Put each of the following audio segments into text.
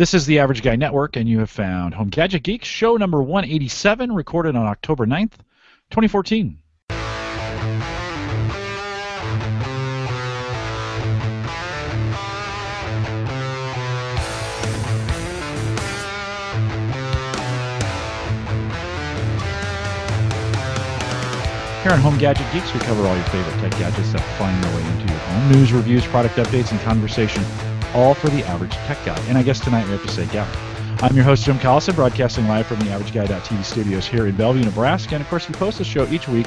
This is the Average Guy Network, and you have found Home Gadget Geeks, show number 187, recorded on October 9th, 2014. Here on Home Gadget Geeks, we cover all your favorite tech gadgets that find their way into your home. News, reviews, product updates, and conversation, all for the average tech guy. And I guess tonight we have to say gal. I'm your host, Jim Collison, broadcasting live from the Average AverageGuy.tv studios here in Bellevue, Nebraska. And of course, we post the show each week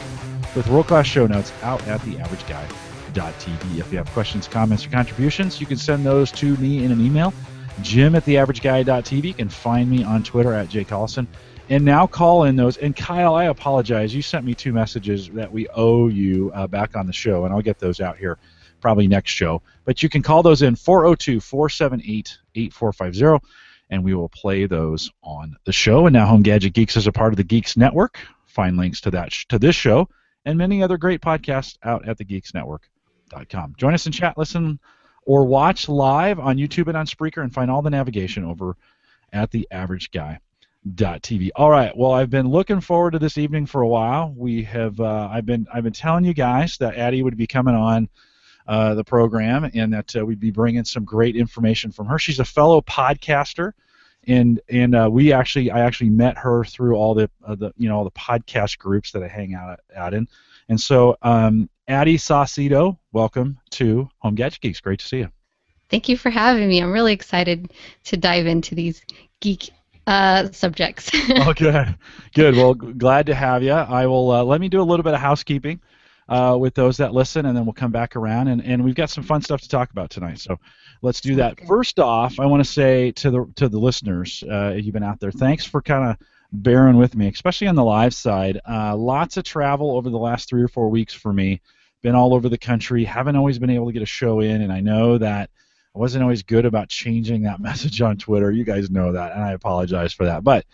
with world-class show notes out at the AverageGuy.tv. If you have questions, comments, or contributions, you can send those to me in an email, jim at the AverageGuy.tv. You can find me on Twitter at jcollison and now call in those. And Kyle, I apologize. You sent me two messages that we owe you uh, back on the show, and I'll get those out here probably next show. But you can call those in 402 478 8450, and we will play those on the show. And now Home Gadget Geeks is a part of the Geeks Network. Find links to that sh- to this show and many other great podcasts out at thegeeksnetwork.com. Join us in chat, listen, or watch live on YouTube and on Spreaker, and find all the navigation over at the Average Guy TV. All right. Well, I've been looking forward to this evening for a while. We have. Uh, I've been. I've been telling you guys that Addy would be coming on uh, the program, and that uh, we'd be bringing some great information from her. She's a fellow podcaster, and and uh, we actually. I actually met her through all the uh, the you know all the podcast groups that I hang out out in, and so um, Addy Saucedo, welcome to Home Gadget Geeks. Great to see you. Thank you for having me. I'm really excited to dive into these geek uh, subjects. oh, good, good. Well, glad to have you. I will uh, let me do a little bit of housekeeping uh, with those that listen, and then we'll come back around, and, and we've got some fun stuff to talk about tonight. So let's do that. Okay. First off, I want to say to the to the listeners, uh, you've been out there, thanks for kind of bearing with me, especially on the live side. Uh, lots of travel over the last three or four weeks for me. Been all over the country. Haven't always been able to get a show in, and I know that I wasn't always good about changing that message on Twitter. You guys know that, and I apologize for that. But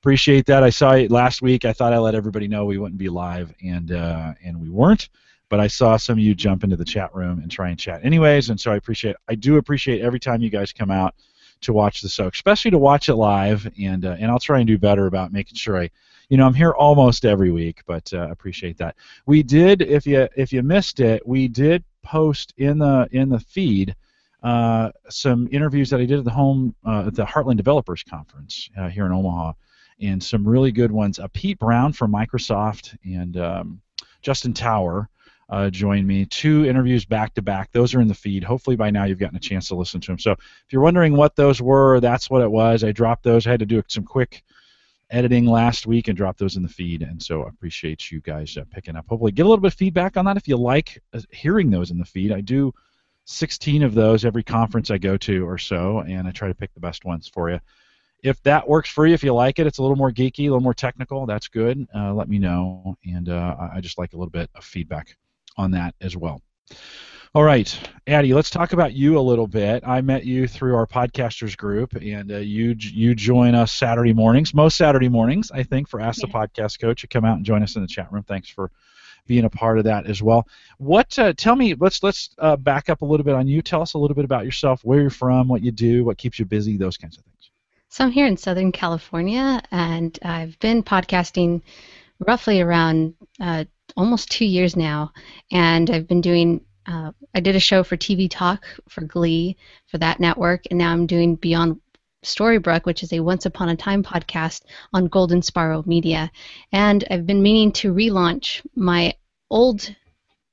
appreciate that. I saw it last week. I thought I let everybody know we wouldn't be live, and uh, and we weren't. But I saw some of you jump into the chat room and try and chat anyways, and so I appreciate. I do appreciate every time you guys come out to watch the show, especially to watch it live, and uh, and I'll try and do better about making sure I you know, I'm here almost every week, but uh, appreciate that. We did, if you if you missed it, we did post in the in the feed uh, some interviews that I did at the home uh, at the Heartland Developers Conference uh, here in Omaha, and some really good ones. Uh, Pete Brown from Microsoft and um, Justin Tower uh, joined me. Two interviews back to back. Those are in the feed. Hopefully by now you've gotten a chance to listen to them. So if you're wondering what those were, that's what it was. I dropped those. I had to do some quick editing last week and drop those in the feed and so I appreciate you guys uh, picking up hopefully get a little bit of feedback on that if you like uh, hearing those in the feed I do 16 of those every conference I go to or so, and I try to pick the best ones for you. If that works for you, if you like it, it's a little more geeky, a little more technical. That's good. Uh, let me know, and uh, I just like a little bit of feedback on that as well. All right, Addy, let's talk about you a little bit. I met you through our podcasters group, and uh, you you join us Saturday mornings, most Saturday mornings, I think, for Ask yeah. the Podcast Coach. You come out and join us in the chat room. Thanks for being a part of that as well. What? Uh, tell me. Let's let's uh, back up a little bit on you. Tell us a little bit about yourself, where you're from, what you do, what keeps you busy, those kinds of things. So I'm here in Southern California, and I've been podcasting roughly around uh, almost two years now, and I've been doing. Uh, I did a show for TV Talk for Glee for that network, and now I'm doing Beyond Storybrooke, which is a Once Upon a Time podcast on Golden Spiral Media. And I've been meaning to relaunch my old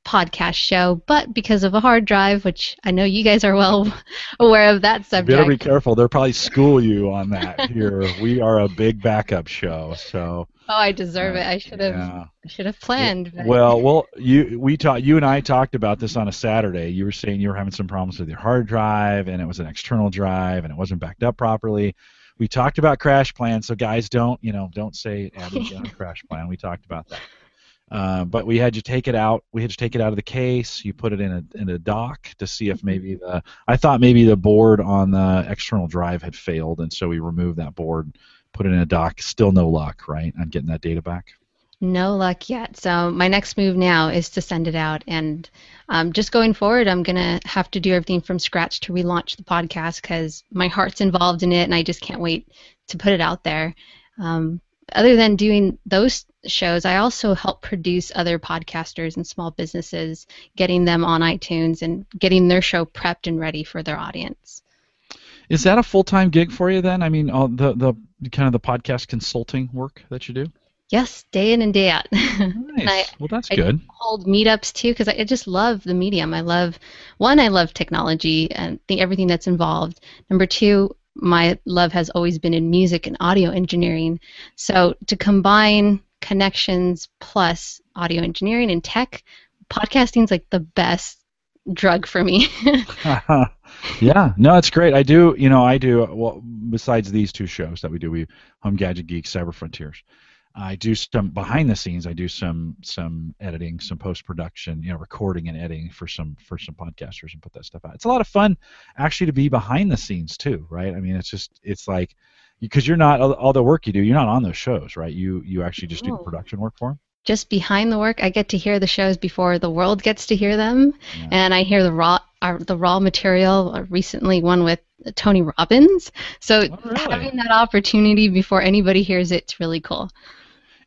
podcast show, but because of a hard drive, which I know you guys are well aware of that subject. You better be careful. They'll probably school you on that here. we are a big backup show, so. Oh, I deserve uh, it. I should have. Yeah. I should have planned. Well, well, you we talked. You and I talked about this on a Saturday. You were saying you were having some problems with your hard drive, and it was an external drive, and it wasn't backed up properly. We talked about crash plans, so guys, don't you know? Don't say added a CrashPlan. We talked about that. Uh, but we had you take it out. We had to take it out of the case. You put it in a in a dock to see if maybe the. I thought maybe the board on the external drive had failed, and so we removed that board, put it in a dock. Still no luck, right, on getting that data back. No luck yet. So my next move now is to send it out, and um, just going forward, I'm gonna have to do everything from scratch to relaunch the podcast because my heart's involved in it, and I just can't wait to put it out there. Um, other than doing those shows, I also help produce other podcasters and small businesses, getting them on iTunes and getting their show prepped and ready for their audience. Is that a full time gig for you then? I mean, uh, the the kind of the podcast consulting work that you do. Yes, day in and day out. Nice. I, well, that's I good. hold meetups too because I, I just love the medium. I love one, I love technology and the, everything that's involved. Number two, my love has always been in music and audio engineering. So to combine connections plus audio engineering and tech, podcasting is like the best drug for me. yeah, no, it's great. I do, you know, I do. Well, besides these two shows that we do, we Home Gadget Geek, Cyber Frontiers. I do some behind the scenes. I do some some editing, some post production, you know, recording and editing for some for some podcasters and put that stuff out. It's a lot of fun, actually, to be behind the scenes too, right? I mean, it's just it's like because you're not all, the work you do, you're not on those shows, right? You you actually just do the production work for them. just behind the work, I get to hear the shows before the world gets to hear them, Yeah. and I hear the raw uh, the raw material. uh, Recently, one with Tony Robbins. So Oh, really? having that opportunity before anybody hears it, it's really cool.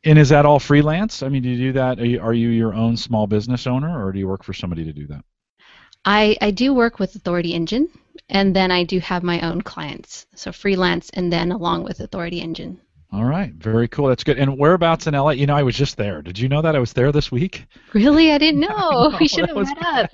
And is that all freelance? I mean, do you do that? Are you, are you your own small business owner, or do you work for somebody to do that? I, I do work with Authority Engine, and then I do have my own clients. So freelance, and then along with Authority Engine. All right, very cool. That's good. And whereabouts in LA? You know, I was just there. Did you know that I was there this week? Really, I didn't know. know, we should have met up.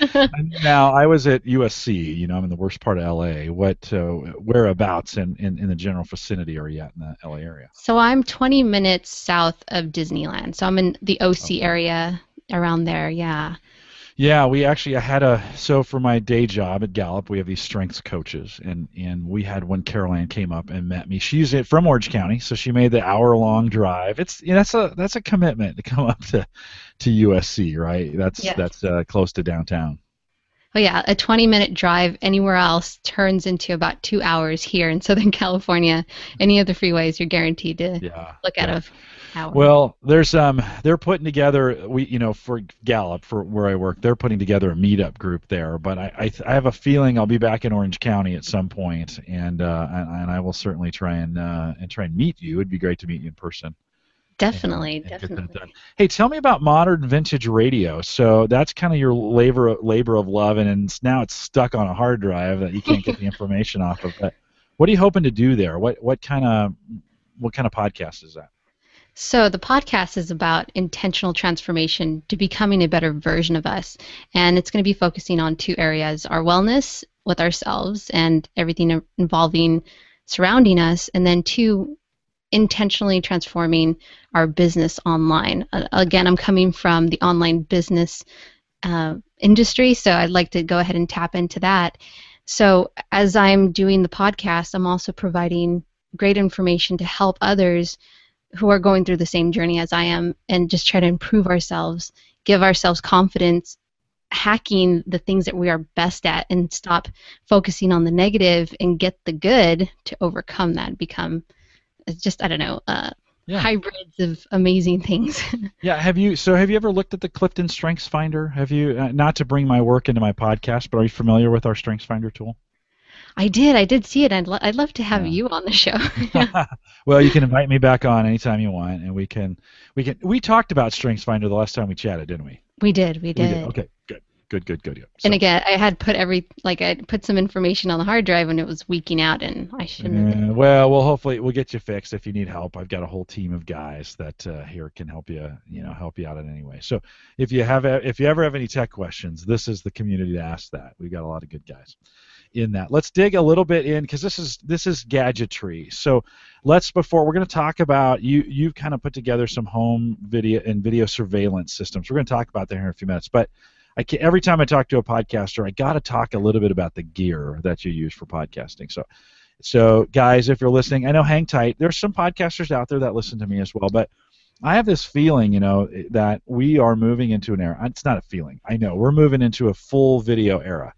now I was at USC. You know, I'm in the worst part of LA. What uh, whereabouts in, in in the general vicinity are you at in the LA area? So I'm 20 minutes south of Disneyland. So I'm in the OC Okay. area around there. Yeah. Yeah, we actually I had a so for my day job at Gallup, we have these strengths coaches, and and we had one Caroline came up and met me. She's from Orange County, so she made the hour long drive. It's you know, that's a that's a commitment to come up to to USC, right? That's Yes. that's uh, close to downtown. Oh yeah, a 20 minute drive anywhere else turns into about two hours here in Southern California. Any of the freeways, you're guaranteed to Yeah. look at yeah. a Well, there's um they're putting together we you know for Gallup for where I work they're putting together a meetup group there, but I I, I have a feeling I'll be back in Orange County at some point, and uh and, and I will certainly try and uh and try and meet you. It'd be great to meet you in person. definitely, and that definitely. Hey, tell me about modern vintage radio. So that's kind of your labor labor of love, and it's, now it's stuck on a hard drive that you can't get the information off of. But what are you hoping to do there? What what kind of what kind of podcast is that? So the podcast is about intentional transformation to becoming a better version of us, and it's going to be focusing on two areas: our wellness with ourselves and everything involving surrounding us, and then two, intentionally transforming our business online. Uh, again, I'm coming from the online business uh, industry, so I'd like to go ahead and tap into that. So as I'm doing the podcast, I'm also providing great information to help others who are going through the same journey as I am and just try to improve ourselves, give ourselves confidence, hacking the things that we are best at and stop focusing on the negative and get the good to overcome that, become just, I don't know, uh, Yeah. hybrids of amazing things. Yeah, have you? So, have you ever looked at the Clifton Strengths Finder? Have you? Uh, not to bring my work into my podcast, but are you familiar with our Strengths Finder tool? I did, I did see it. I'd, lo- I'd love to have Yeah. you on the show. well, you can invite me back on anytime you want, and we can we can we talked about Strengths Finder the last time we chatted, didn't we? we did, we We did. Okay, good, good, good, good. good. And again, I had put every like I put some information on the hard drive and it was leaking out, and I shouldn't. have Uh, well, well, hopefully we'll get you fixed. If you need help, I've got a whole team of guys that uh, here can help you, you know, help you out in any way. So if you have, if you ever have any tech questions, this is the community to ask that. We've got a lot of good guys in that. Let's dig a little bit in because this is this is gadgetry. So let's before we're going to talk about you. You've kind of put together some home video and video surveillance systems. We're going to talk about that here in a few minutes, but. I can, every time I talk to a podcaster, I got to talk a little bit about the gear that you use for podcasting. So, so, guys, if you're listening, I know hang tight. There's some podcasters out there that listen to me as well, but I have this feeling, you know, that we are moving into an era. It's not a feeling. I know we're moving into a full video era,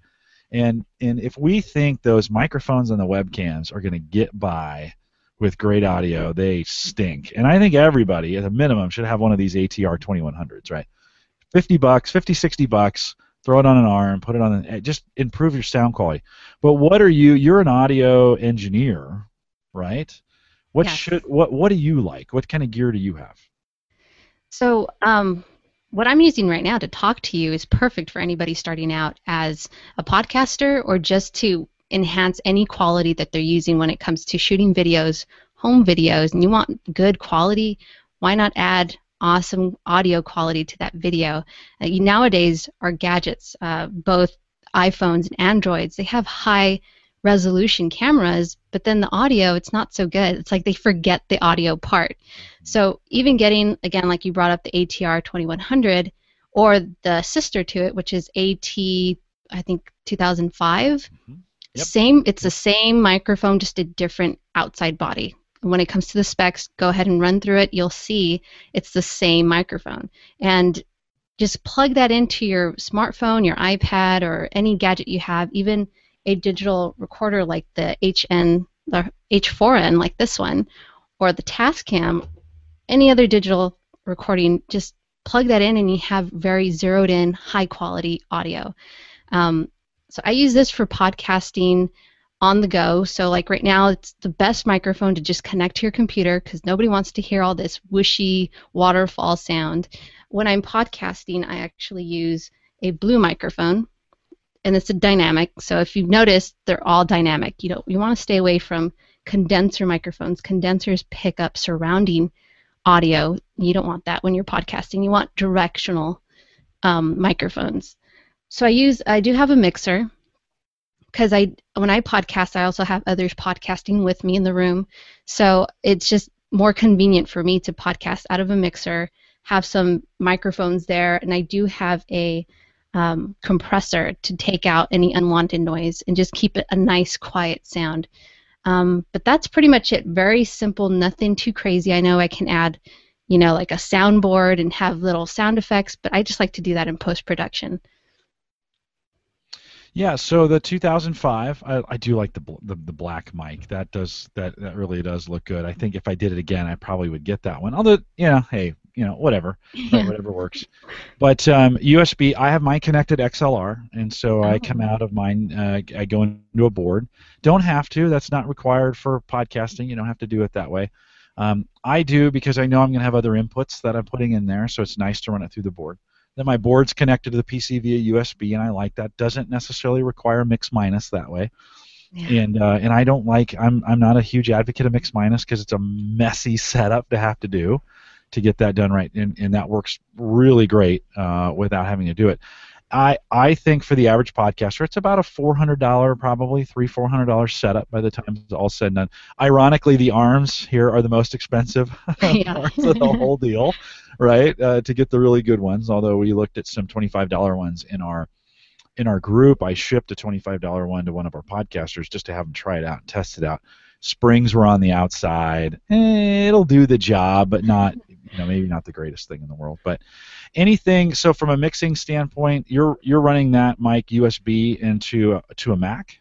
and and if we think those microphones and the webcams are going to get by with great audio, they stink. And I think everybody, at a minimum, should have one of these ATR 2100s, right? 50 bucks, 50, 60 bucks, throw it on an arm, put it on, an, just improve your sound quality. But what are you? You're an audio engineer, right? What Yes. should what what do you like? What kind of gear do you have? So, um, what I'm using right now to talk to you is perfect for anybody starting out as a podcaster or just to enhance any quality that they're using when it comes to shooting videos, home videos, and you want good quality. Why not add awesome audio quality to that video? Uh, nowadays, our gadgets, uh, both iPhones and Androids, they have high resolution cameras, but then the audio, it's not so good. It's like they forget the audio part. So even getting, again, like you brought up the ATR 2100 or the sister to it, which is AT, I think 2005, Mhm. Yep. same, it's the same microphone, just a different outside body. When it comes to the specs, go ahead and run through it. You'll see it's the same microphone. And just plug that into your smartphone, your iPad, or any gadget you have, even a digital recorder like the HN, the H4n, like this one, or the Tascam, any other digital recording, just plug that in and you have very zeroed in, high quality audio. Um, so I use this for podcasting on the go. So, like right now, it's the best microphone to just connect to your computer because nobody wants to hear all this whooshy waterfall sound. When I'm podcasting, I actually use a blue microphone and it's a dynamic. So if you've noticed, they're all dynamic. You know, you want to stay away from condenser microphones. Condensers pick up surrounding audio. You don't want that when you're podcasting. You want directional um, microphones. So I use, I do have a mixer because I, when I podcast, I also have others podcasting with me in the room. So it's just more convenient for me to podcast out of a mixer, have some microphones there, and I do have a um, compressor to take out any unwanted noise and just keep it a nice, quiet sound. Um, but that's pretty much it. Very simple, nothing too crazy. I know I can add, you know, like a soundboard and have little sound effects, but I just like to do that in post production. Yeah, so the 2005, I, I do like the, the the black mic. That does that that really does look good. I think if I did it again, I probably would get that one. Although, you know, hey, you know, whatever, right, whatever works. But um, USB, I have mine connected XLR, and so I come Oh. out of mine. Uh, I go into a board. Don't have to. That's not required for podcasting. You don't have to do it that way. Um, I do because I know I'm going to have other inputs that I'm putting in there, so it's nice to run it through the board. Then my board's connected to the PC via USB, and I like that. Doesn't necessarily require mix minus that way. Yeah. And uh, and I don't like. I'm I'm not a huge advocate of mix minus because it's a messy setup to have to do to get that done right, and, and that works really great uh, without having to do it. I I think for the average podcaster, it's about a four hundred dollar, probably three four hundred dollar setup by the time it's all said and done. Ironically, the arms here are the most expensive Yeah. parts of the whole deal, right? Uh, to get the really good ones. Although we looked at some twenty five dollar ones in our in our group, I shipped a twenty five dollar one to one of our podcasters just to have them try it out and test it out. Springs were on the outside. Eh, it'll do the job, but not you know maybe not the greatest thing in the world. But anything so from a mixing standpoint, you're you're running that mic USB into to a Mac.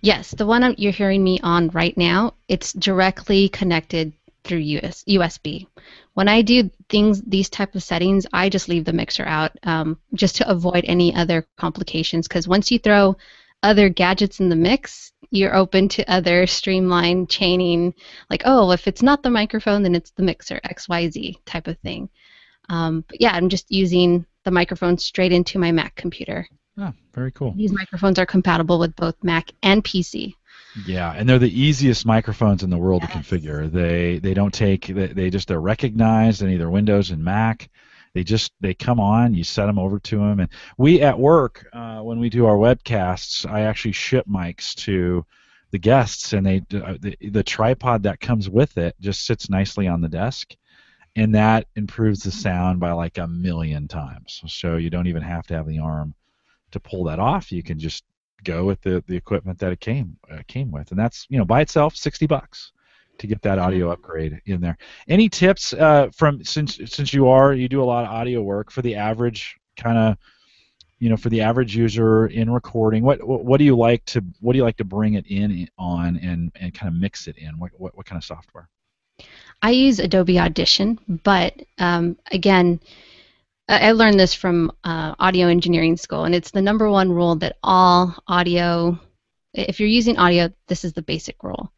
Yes, the one I'm- you're hearing me on right now, it's directly connected through US, USB. When I do things, these type of settings, I just leave the mixer out um, just to avoid any other complications. Because once you throw other gadgets in the mix, you're open to other streamline chaining, like oh, if it's not the microphone, then it's the mixer X Y Z type of thing. Um, but yeah, I'm just using the microphone straight into my Mac computer. Oh, very cool. These microphones are compatible with both Mac and PC. Yeah, and they're the easiest microphones in the world to configure. They they don't take they, they just they're recognized in either Windows and Mac. They just they come on. You set them over to them, and we at work uh, when we do our webcasts, I actually ship mics to the guests, and they uh, the, the tripod that comes with it just sits nicely on the desk, and that improves the sound by like a million times. So you don't even have to have the arm to pull that off. You can just go with the, the equipment that it came uh, came with, and that's you know by itself sixty bucks to get that audio upgrade in there. Any tips uh, from since since you are you do a lot of audio work for the average kind of you know, for the average user in recording, what, what what do you like to what do you like to bring it in on and and kind of mix it in? What what, what kind of software? I use Adobe Audition, but um, again, I learned this from uh, audio engineering school, and it's the number one rule that all audio, if you're using audio, this is the basic rule.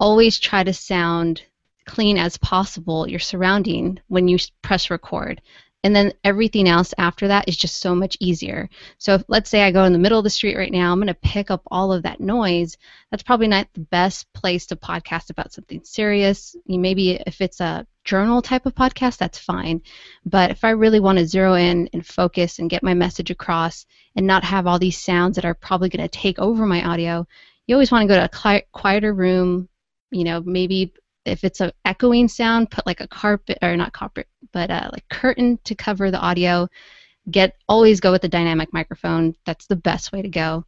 Always try to sound clean as possible your surrounding when you press record and then everything else after that is just so much easier. So if, let's say I go in the middle of the street right now, I'm going to pick up all of that noise. That's probably not the best place to podcast about something serious. Maybe if it's a journal type of podcast, that's fine. But if I really want to zero in and focus and get my message across and not have all these sounds that are probably going to take over my audio, you always want to go to a quieter room, you know, maybe if it's an echoing sound, put like a carpet or not carpet, but uh, like curtain to cover the audio. Get always go with the dynamic microphone. That's the best way to go.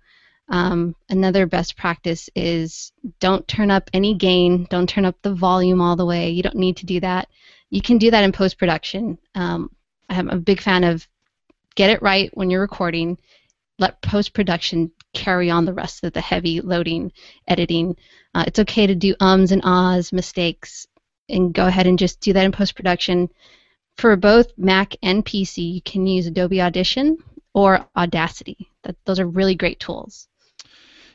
Um, another best practice is don't turn up any gain. Don't turn up the volume all the way. You don't need to do that. You can do that in post production. Um, I'm a big fan of get it right when you're recording. Let post production carry on the rest of the heavy loading editing. Uh, it's okay to do ums and ahs, mistakes, and go ahead and just do that in post production. For both Mac and PC, you can use Adobe Audition or Audacity. That, those are really great tools.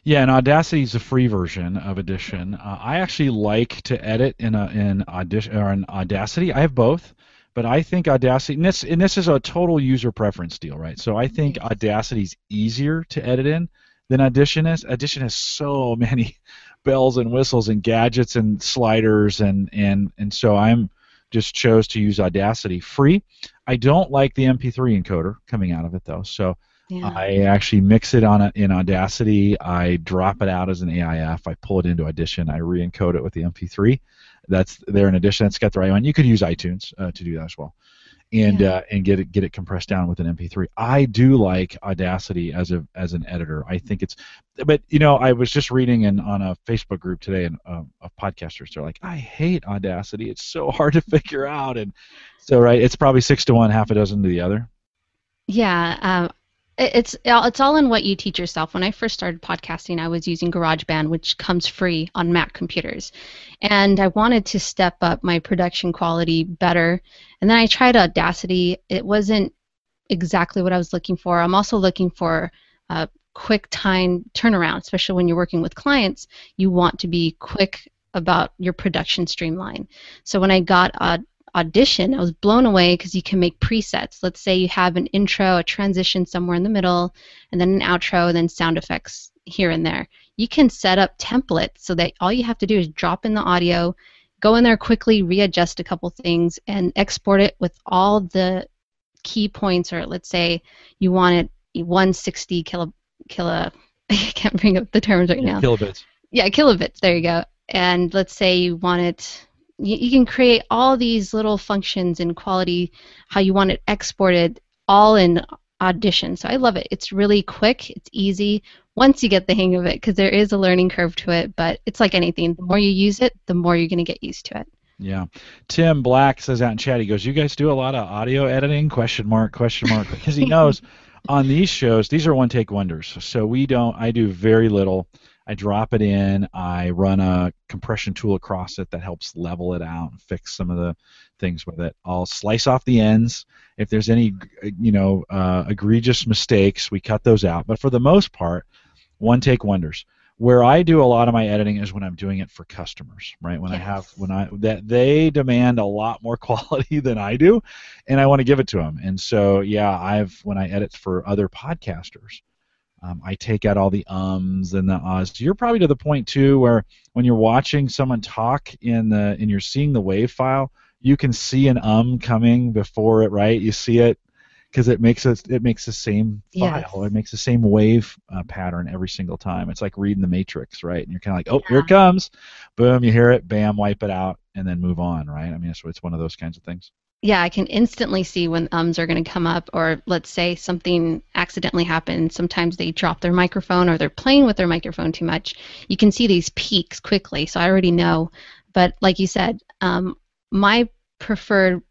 Yeah, and Audacity is a free version of Audition. Uh, I actually like to edit in a, in Audition or in Audacity. I have both. But I think Audacity, and this, and this is a total user preference deal, right? So I think Audacity is easier to edit in than Audition is. Audition has so many bells and whistles and gadgets and sliders, and and and so I'm just chose to use Audacity free. I don't like the MP3 encoder coming out of it though, so. Yeah. I actually mix it on a, in Audacity. I drop it out as an AIF. I pull it into Audition. I re-encode it with the MP3, that's there in Audition. It's got the right one. You could use iTunes uh, to do that as well, and yeah. uh, and get it get it compressed down with an MP3. I do like Audacity as a as an editor. I think it's, but you know, I was just reading in on a Facebook group today and uh, of podcasters. They're like, I hate Audacity. It's so hard to figure out, and so right, it's probably six to one, half a dozen to the other. Yeah, um, it's it's all in what you teach yourself. When I first started podcasting, I was using GarageBand, which comes free on Mac computers, and I wanted to step up my production quality better. And then I tried Audacity. It wasn't exactly what I was looking for. I'm also looking for a quick time turnaround, especially when you're working with clients. You want to be quick about your production streamline. So when I got uh, Audition, I was blown away because you can make presets. Let's say you have an intro, a transition somewhere in the middle, and then an outro, and then sound effects here and there. You can set up templates so that all you have to do is drop in the audio, go in there quickly, readjust a couple things, and export it with all the key points, or let's say you want it 160 kilo, kilo I can't bring up the terms right yeah, now. Kilobits. Yeah, kilobits. There you go. And let's say you want it you, you can create all these little functions in quality, how you want it exported, all in Audition. So I love it. It's really quick. It's easy once you get the hang of it, because there is a learning curve to it. But it's like anything. The more you use it, the more you're going to get used to it. Yeah. Tim Black says out in chat, he goes, "You guys do a lot of audio editing?" Question mark. Question mark. Because he knows on these shows, these are one take wonders. So we don't. I do very little. I drop it in, I run a compression tool across it that helps level it out and fix some of the things with it. I'll slice off the ends. If there's any, you know, uh, egregious mistakes, we cut those out. But for the most part, one take wonders. Where I do a lot of my editing is when I'm doing it for customers, right? When yes. I have when I that they demand a lot more quality than I do, and I want to give it to them. And so yeah, I've when I edit for other podcasters, um, I take out all the ums and the ahs. You're probably to the point too where when you're watching someone talk in the and you're seeing the wave file, you can see an um coming before it, right? You see it because it makes it it makes the same file. Yes. It makes the same wave uh, pattern every single time. It's like reading the Matrix, right? And you're kind of like, oh, yeah. here it comes. Boom, you hear it. Bam, wipe it out, and then move on, right? I mean, it's, it's one of those kinds of things yeah, I can instantly see when ums are going to come up, or let's say something accidentally happens. Sometimes they drop their microphone or they're playing with their microphone too much. You can see these peaks quickly, so I already know. But like you said, um, my preferred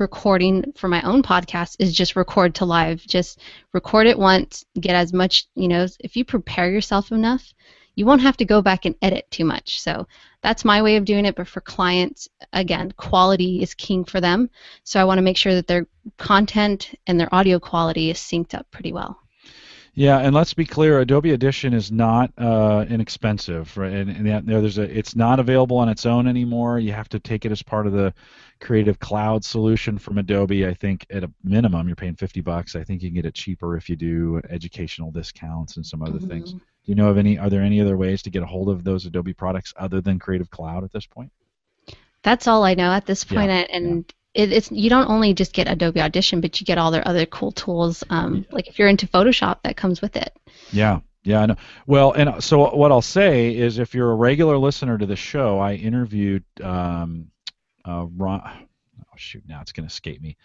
recording for my own podcast is just record to live. Just record it once, get as much, you know, if you prepare yourself enough, you won't have to go back and edit too much. So that's my way of doing it. But for clients, again, quality is king for them. So I want to make sure that their content and their audio quality is synced up pretty well. Yeah, and let's be clear, Adobe Audition is not uh, inexpensive, right? And, and there's a, it's not available on its own anymore. You have to take it as part of the Creative Cloud solution from Adobe. I think at a minimum you're paying 50 bucks. I think you can get it cheaper if you do educational discounts and some other mm-hmm. things. Do you know of any? Are there any other ways to get a hold of those Adobe products other than Creative Cloud at this point? That's all I know at this point, yeah, and yeah it, it's you don't only just get Adobe Audition, but you get all their other cool tools. Um, like if you're into Photoshop, that comes with it. Yeah, yeah, I know. Well, and so what I'll say is, if you're a regular listener to the show, I interviewed um, uh, Ron. Oh shoot, now it's going to escape me.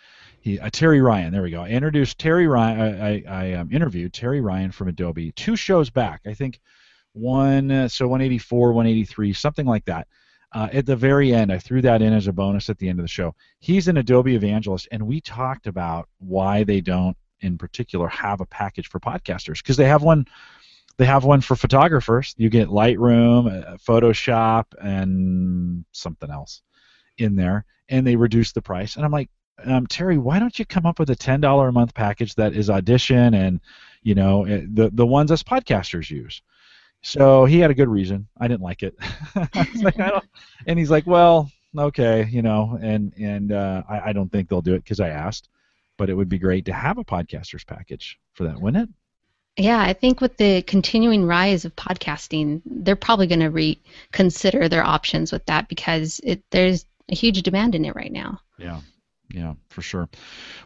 He, uh, Terry Ryan. There we go. I introduced Terry Ryan. I, I, I um, interviewed Terry Ryan from Adobe two shows back. I think one, uh, so 184, 183, something like that. Uh, at the very end, I threw that in as a bonus at the end of the show. He's an Adobe evangelist, and we talked about why they don't, in particular, have a package for podcasters because they have one. They have one for photographers. You get Lightroom, uh, Photoshop, and something else in there, and they reduce the price. And I'm like, um, Terry, why don't you come up with a ten dollar a month package that is Audition and you know eh, the the ones us podcasters use? So he had a good reason. I didn't like it. like, and he's like, well, okay, you know, and and uh, I, I don't think they'll do it because I asked, but it would be great to have a podcasters package for that, wouldn't it? Yeah, I think with the continuing rise of podcasting, they're probably going to reconsider their options with that because it, there's a huge demand in it right now. Yeah yeah, for sure.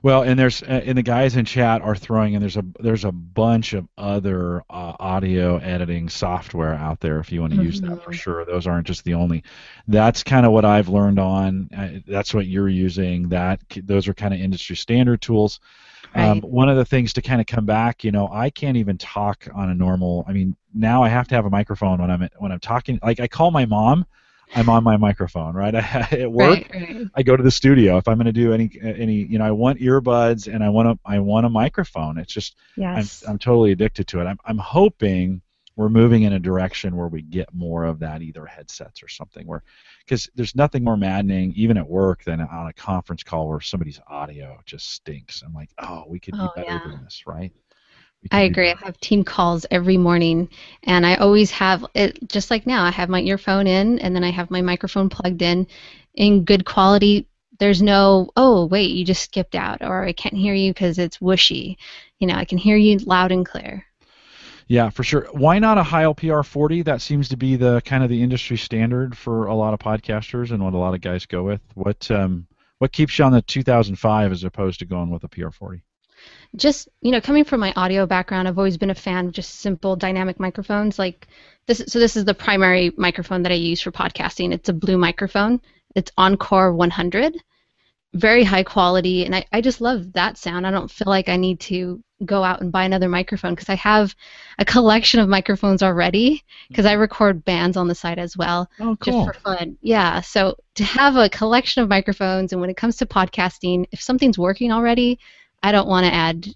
Well, and there's uh, and the guys in chat are throwing and there's a there's a bunch of other uh, audio editing software out there if you want to mm-hmm. use that for mm-hmm. sure. Those aren't just the only. That's kind of what I've learned on. Uh, that's what you're using. That those are kind of industry standard tools. Um, right. Um, one of the things to kind of come back, you know, I can't even talk on a normal. I mean, now I have to have a microphone when I'm when I'm talking. Like I call my mom I'm on my microphone, right? I, at work, right, right. I go to the studio. If I'm going to do any any, you know, I want earbuds and I want a I want a microphone. It's just yes. I'm I'm totally addicted to it. I'm I'm hoping we're moving in a direction where we get more of that, either headsets or something, where because there's nothing more maddening, even at work, than on a conference call where somebody's audio just stinks. I'm like, oh, we could oh, be better yeah. than this, right? I agree. I have team calls every morning, and I always have it just like now. I have my earphone in, and then I have my microphone plugged in, in good quality. There's no, oh wait, you just skipped out, or I can't hear you because it's whooshy. You know, I can hear you loud and clear. Yeah, for sure. Why not a Heil PR 40? That seems to be the kind of the industry standard for a lot of podcasters and what a lot of guys go with. What um, what keeps you on the 2005 as opposed to going with a PR40? Just you know coming from my audio background i've always been a fan of just simple dynamic microphones. Like this so this is the primary microphone that i use for podcasting. It's a blue microphone. It's encore 100 very high quality and I, I just love that sound. I don't feel like i need to go out and buy another microphone because i have a collection of microphones already because i mm-hmm. record bands on the side as well oh, cool. just for fun. Yeah so to have a collection of microphones and when it comes to podcasting if something's working already I don't want to add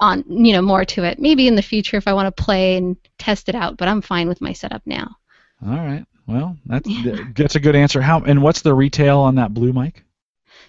on you know more to it. Maybe in the future if I want to play and test it out, but I'm fine with my setup now. All right. Well, that's yeah. that's a good answer. How and what's the retail on that blue mic?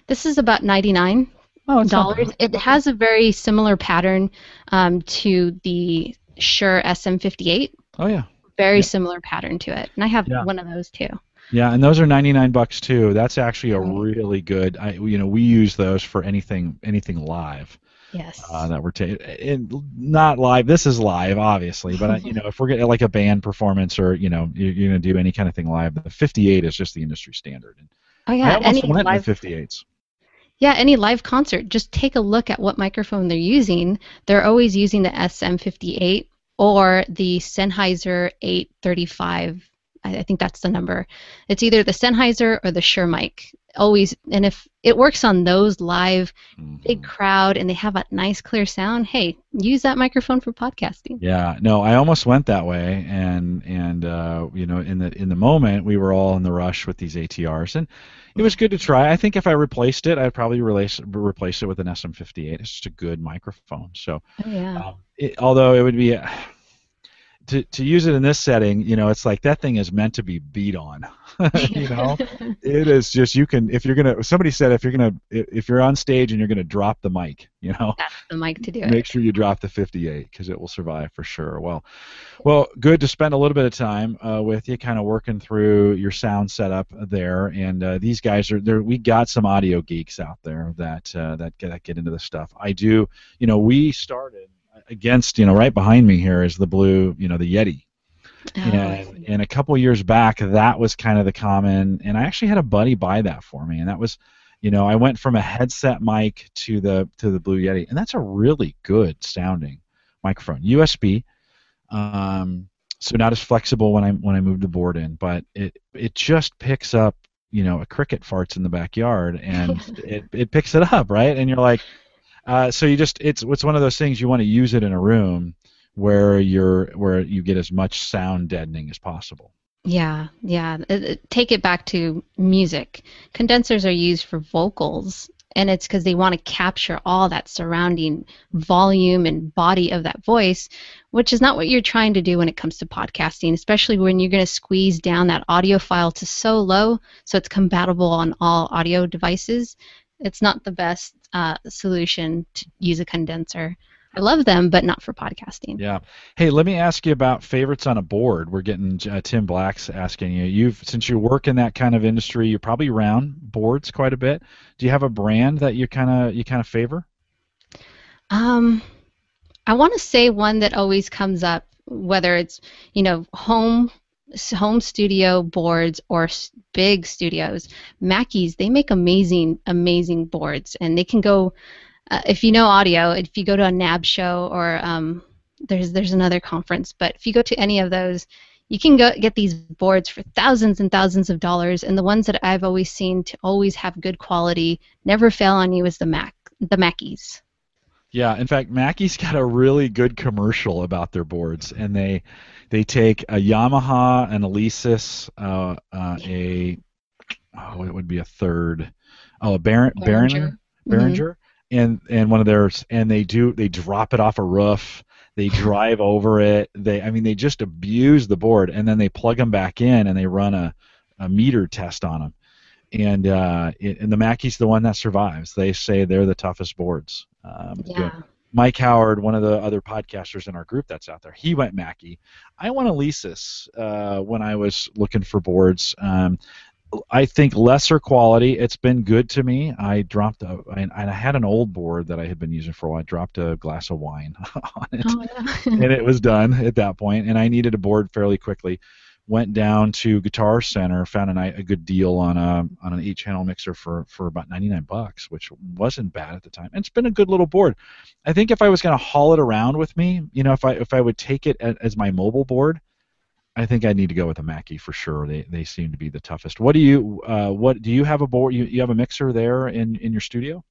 This is about ninety nine dollars. It has a very similar pattern um, to the Shure SM58. Oh yeah. Very yeah. similar pattern to it, and I have yeah. one of those too. Yeah, and those are 99 bucks too. That's actually a really good. I, you know, we use those for anything anything live. Yes. Uh, that we're taking, not live. This is live, obviously, but you know, if we're getting like a band performance or you know, you're, you're going to do any kind of thing live, the 58 is just the industry standard. Oh yeah, I almost any went live, 58s. Yeah, any live concert, just take a look at what microphone they're using. They're always using the SM58 or the Sennheiser 835 I think that's the number. It's either the Sennheiser or the Shure mic. always and if it works on those live big Mhm. crowd and they have a nice clear sound, hey, use that microphone for podcasting. Yeah, no, I almost went that way, and and uh, you know, in the in the moment, we were all in the rush with these ATRs, and it was good to try. I think if I replaced it, I'd probably replace replace it with an SM58. It's just a good microphone. So, Oh yeah. um, it, although it would be to to use it in this setting, you know, it's like that thing is meant to be beat on. you know, it is just you can if you're gonna. Somebody said if you're gonna if you're on stage and you're gonna drop the mic, you know, That's the mic to do it. make sure you drop the 58 because it will survive for sure. Well, well, good to spend a little bit of time uh, with you, kind of working through your sound setup there. And uh, these guys are there. We got some audio geeks out there that uh, that get that get into this stuff. I do. You know, we started against. You know, right behind me here is the blue. You know, the Yeti. Oh, And, and a couple years back, that was kind of the common. And I actually had a buddy buy that for me, and that was, you know, I went from a headset mic to the to the Blue Yeti, and that's a really good sounding microphone, USB. Um, so not as flexible when I when I moved the board in, but it it just picks up, you know, a cricket farts in the backyard, and it it picks it up, right? And you're like, uh, so you just it's it's one of those things you want to use it in a room where you're where you get as much sound deadening as possible. Yeah, yeah. It- it- take it back to music. Condensers are used for vocals, and it's because they want to capture all that surrounding volume and body of that voice, which is not what you're trying to do when it comes to podcasting, especially when you're going to squeeze down that audio file to so low so it's compatible on all audio devices. It's not the best uh, solution to use a condenser. I love them, but not for podcasting. Yeah. Hey, let me ask you about favorites on a board. We're getting uh, Tim Black's asking you. You've since you work in that kind of industry, you're probably around boards quite a bit. Do you have a brand that you kind of you kind of favor? Um, I want to say one that always comes up, whether it's you know home home studio boards or big studios. Mackie's they make amazing amazing boards, and they can go. Uh, if you know audio, if you go to a NAB show or um, there's there's another conference, but if you go to any of those, you can go get these boards for thousands and thousands of dollars. And the ones that I've always seen to always have good quality, never fail on you, is the Mac the Mackies. Yeah, in fact, Mackie's got a really good commercial about their boards, and they they take a Yamaha, an Alesis, uh, uh, a oh, it would be a third, oh, a Baron, Behringer. Behringer, Mhm. Behringer, and and one of theirs, and they do they drop it off a roof, they drive over it, they I mean they just abuse the board, and then they plug them back in, and they run a, a meter test on them, and uh, it, and the Mackie's the one that survives. They say they're the toughest boards. Um, Yeah. Mike Howard, one of the other podcasters in our group that's out there, he went Mackie. I went Alesis uh, when I was looking for boards. Um, I think lesser quality. It's been good to me. I dropped a, and I had an old board that I had been using for a while. I dropped a glass of wine on it, Oh, yeah. and it was done at that point. And I needed a board fairly quickly. Went down to Guitar Center, found a, a good deal on a on an eight channel mixer for for about 99 bucks, which wasn't bad at the time. And it's been a good little board. I think if I was going to haul it around with me, you know, if I if I would take it as my mobile board, I think I need to go with a Mackie for sure. They they seem to be the toughest. What do you uh, what do you have a board? You, you have a mixer there in in your studio?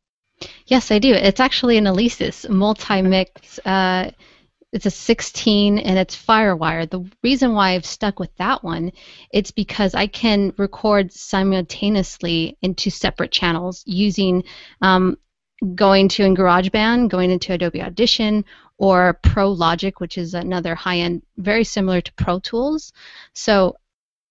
Yes, I do. It's actually an Alesis multi-mix. Uh, it's a 16 and it's FireWire. The reason why I've stuck with that one, it's because I can record simultaneously into separate channels using um, going to in GarageBand, going into Adobe Audition, or Pro Logic, which is another high-end, very similar to Pro Tools. So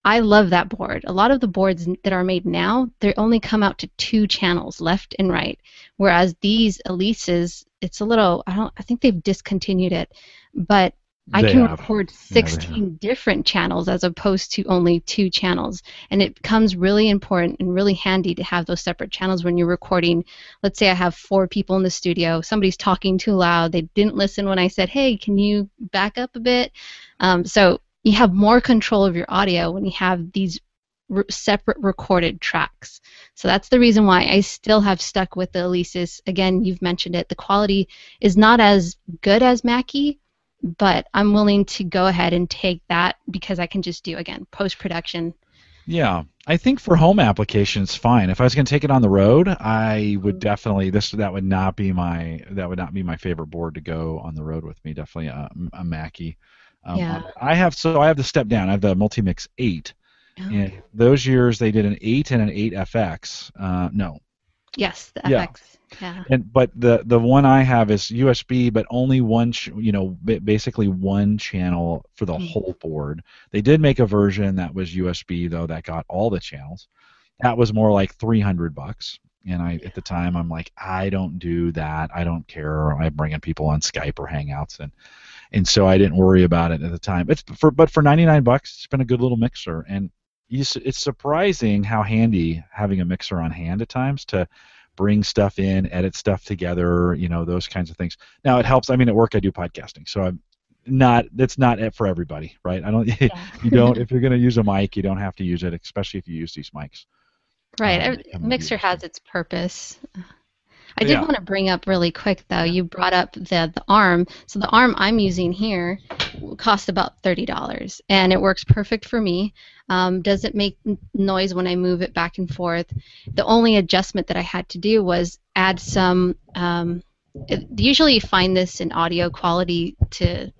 I love that board. A lot of the boards that are made now, they only come out to two channels, left and right. Whereas these Alesis, it's a little, I don't, I think they've discontinued it, but I They can have. record Yeah, 16 different channels as opposed to only two channels. And it becomes really important and really handy to have those separate channels when you're recording. Let's say I have four people in the studio, somebody's talking too loud, they didn't listen when I said, hey, can you back up a bit? Um, so you have more control of your audio when you have these re- separate recorded tracks. So that's the reason why I still have stuck with the Alesis. Again, you've mentioned it. The quality is not as good as Mackie, but I'm willing to go ahead and take that because I can just do again post production Yeah, I think for home applications, fine. If I was going to take it on the road, I would definitely this that would not be my that would not be my favorite board to go on the road with me. Definitely a, a Mackie. Um, Yeah. I have so I have the step down. I have the Multimix eight. Oh, And those years they did an eight and an eight FX. Uh, no, Yes, the Yeah. FX. Yeah. and but the the one I have is USB, but only one. Ch- you know, ba- basically one channel for the Mm. whole board. They did make a version that was USB though that got all the channels. That was more like 300 bucks. And I at the time I'm like I don't do that. I don't care. I'm bringing people on Skype or Hangouts and and so I didn't worry about it at the time. It's for but for 99 bucks, it's been a good little mixer and you, it's surprising how handy having a mixer on hand at times to bring stuff in, edit stuff together, you know, those kinds of things. Now it helps. I mean, at work I do podcasting, so I'm not. That's not it for everybody, right? I don't. you don't. If you're going to use a mic, you don't have to use it, especially if you use these mics. Right. Um, every- they come with Mixer has its purpose. I did Yeah. want to bring up really quick though. You brought up the the arm. So the arm I'm using here cost about thirty dollars, and it works perfect for me. Um, doesn't make noise when I move it back and forth. The only adjustment that I had to do was add some. Um, it, usually you find this in audio quality to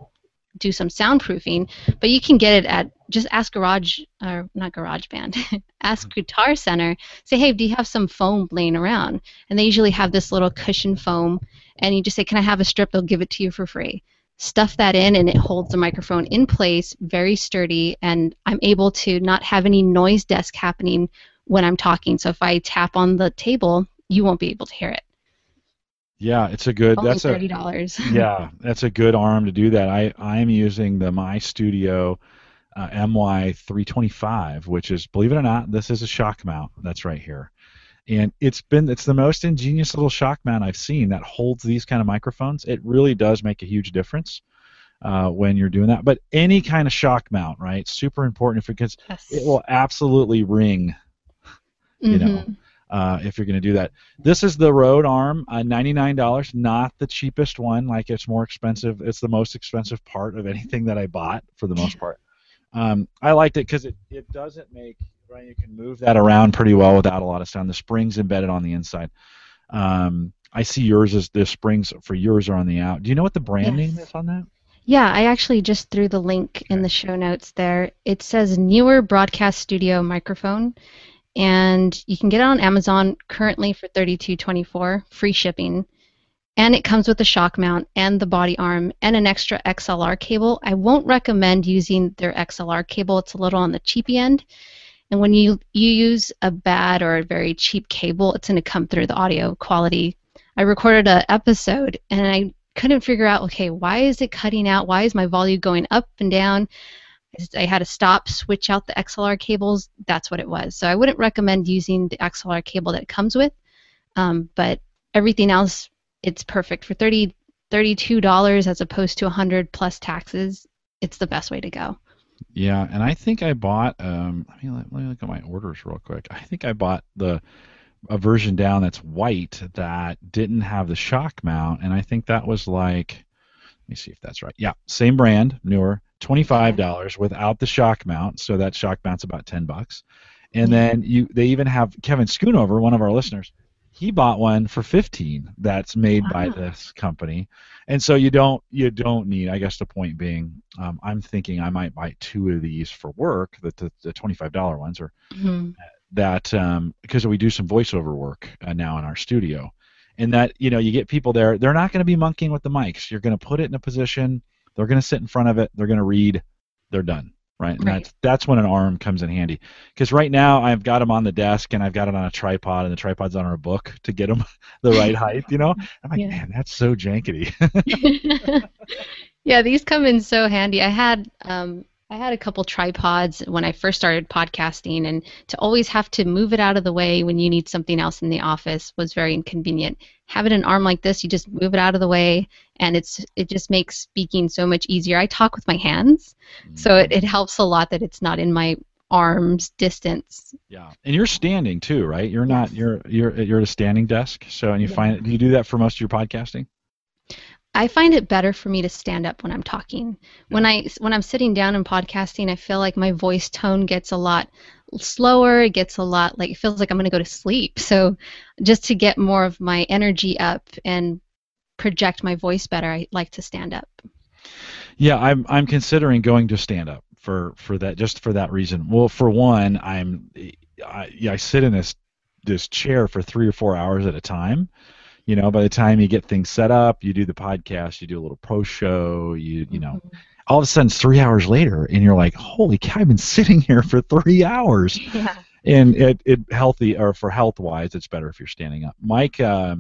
do some soundproofing, but you can get it at just ask Garage or not Garage Band, ask mm-hmm. Guitar Center. Say, hey, do you have some foam laying around? And they usually have this little cushion foam, and you just say, can I have a strip? They'll give it to you for free. Stuff that in, and it holds the microphone in place, very sturdy, and I'm able to not have any noise desk happening when I'm talking. So if I tap on the table, you won't be able to hear it. Yeah, it's a good. Only that's thirty dollars. yeah, that's a good arm to do that. I I'm using the My Studio uh, MY325, which is believe it or not, this is a shock mount. That's right here, and it's been it's the most ingenious little shock mount I've seen that holds these kind of microphones. It really does make a huge difference uh, when you're doing that. But any kind of shock mount, right? Super important because yes. it will absolutely ring you know, Mhm. Uh, if you're going to do that. This is the Rode Arm, uh, $99, not the cheapest one. Like it's more expensive. It's the most expensive part of anything that I bought for the most part. Um, I liked it because it, it doesn't make right. You can move that around pretty well without a lot of sound. The springs embedded on the inside. Um, I see yours is the springs for yours are on the out. Do you know what the brand name Yes. is on that? Yeah, I actually just threw the link in the show notes there. It says Neewer broadcast studio microphone, and you can get it on Amazon currently for $32.24, free shipping. And it comes with a shock mount and the body arm and an extra XLR cable. I won't recommend using their XLR cable. It's a little on the cheapy end. And when you you use a bad or a very cheap cable, it's going to come through the audio quality. I recorded an episode and I couldn't figure out okay why is it cutting out why is my volume going up and down i had to stop switch out the xlr cables that's what it was so i wouldn't recommend using the xlr cable that comes with um, but everything else it's perfect for 30 $32 as opposed to 100 plus taxes it's the best way to go Yeah, and I think I bought. Um, let me let me look at my orders real quick. I think I bought the a version down that's white that didn't have the shock mount, and I think that was like. Let me see if that's right. Yeah, same brand, Neewer, twenty-five dollars without the shock mount. So that shock mount's about ten bucks. And then you, they even have Kevin Schoonover, one of our listeners. He bought one for fifteen. That's made by this company and so you don't you don't need i guess the point being um, i'm thinking i might buy two of these for work the, the, the $25 ones or Mhm. that um, because we do some voiceover work uh, now in our studio and that you know you get people there they're not going to be monkeying with the mics you're going to put it in a position they're going to sit in front of it they're going to read they're done right and Right. that's that's when an arm comes in handy because right now i've got them on the desk and i've got it on a tripod and the tripod's on our book to get them the right height you know i'm like Yeah. man that's so jankety yeah, these come in so handy. I had um, I had a couple tripods when I first started podcasting, and to always have to move it out of the way when you need something else in the office was very inconvenient. Having an arm like this, you just move it out of the way, and it's it just makes speaking so much easier. I talk with my hands, so it, mm-hmm. it helps a lot that it's not in my arms distance. Yeah, and you're standing too, right? You're not. You're you're you're at a standing desk. So, and you Yeah. find do you do that for most of your podcasting? I find it better for me to stand up when I'm talking. When I when I'm sitting down and podcasting, I feel like my voice tone gets a lot slower. It gets a lot like it feels like I'm going to go to sleep. So just to get more of my energy up and project my voice better, I like to stand up. Yeah, I'm I'm considering going to stand up for for that just for that reason. Well, for one, I'm I, I sit in this this chair for three or four hours at a time you know by the time you get things set up you do the podcast you do a little post show you you know mm-hmm. all of a sudden it's three hours later and you're like holy cow i've been sitting here for three hours yeah. and it, it healthy or for health wise it's better if you're standing up mike uh,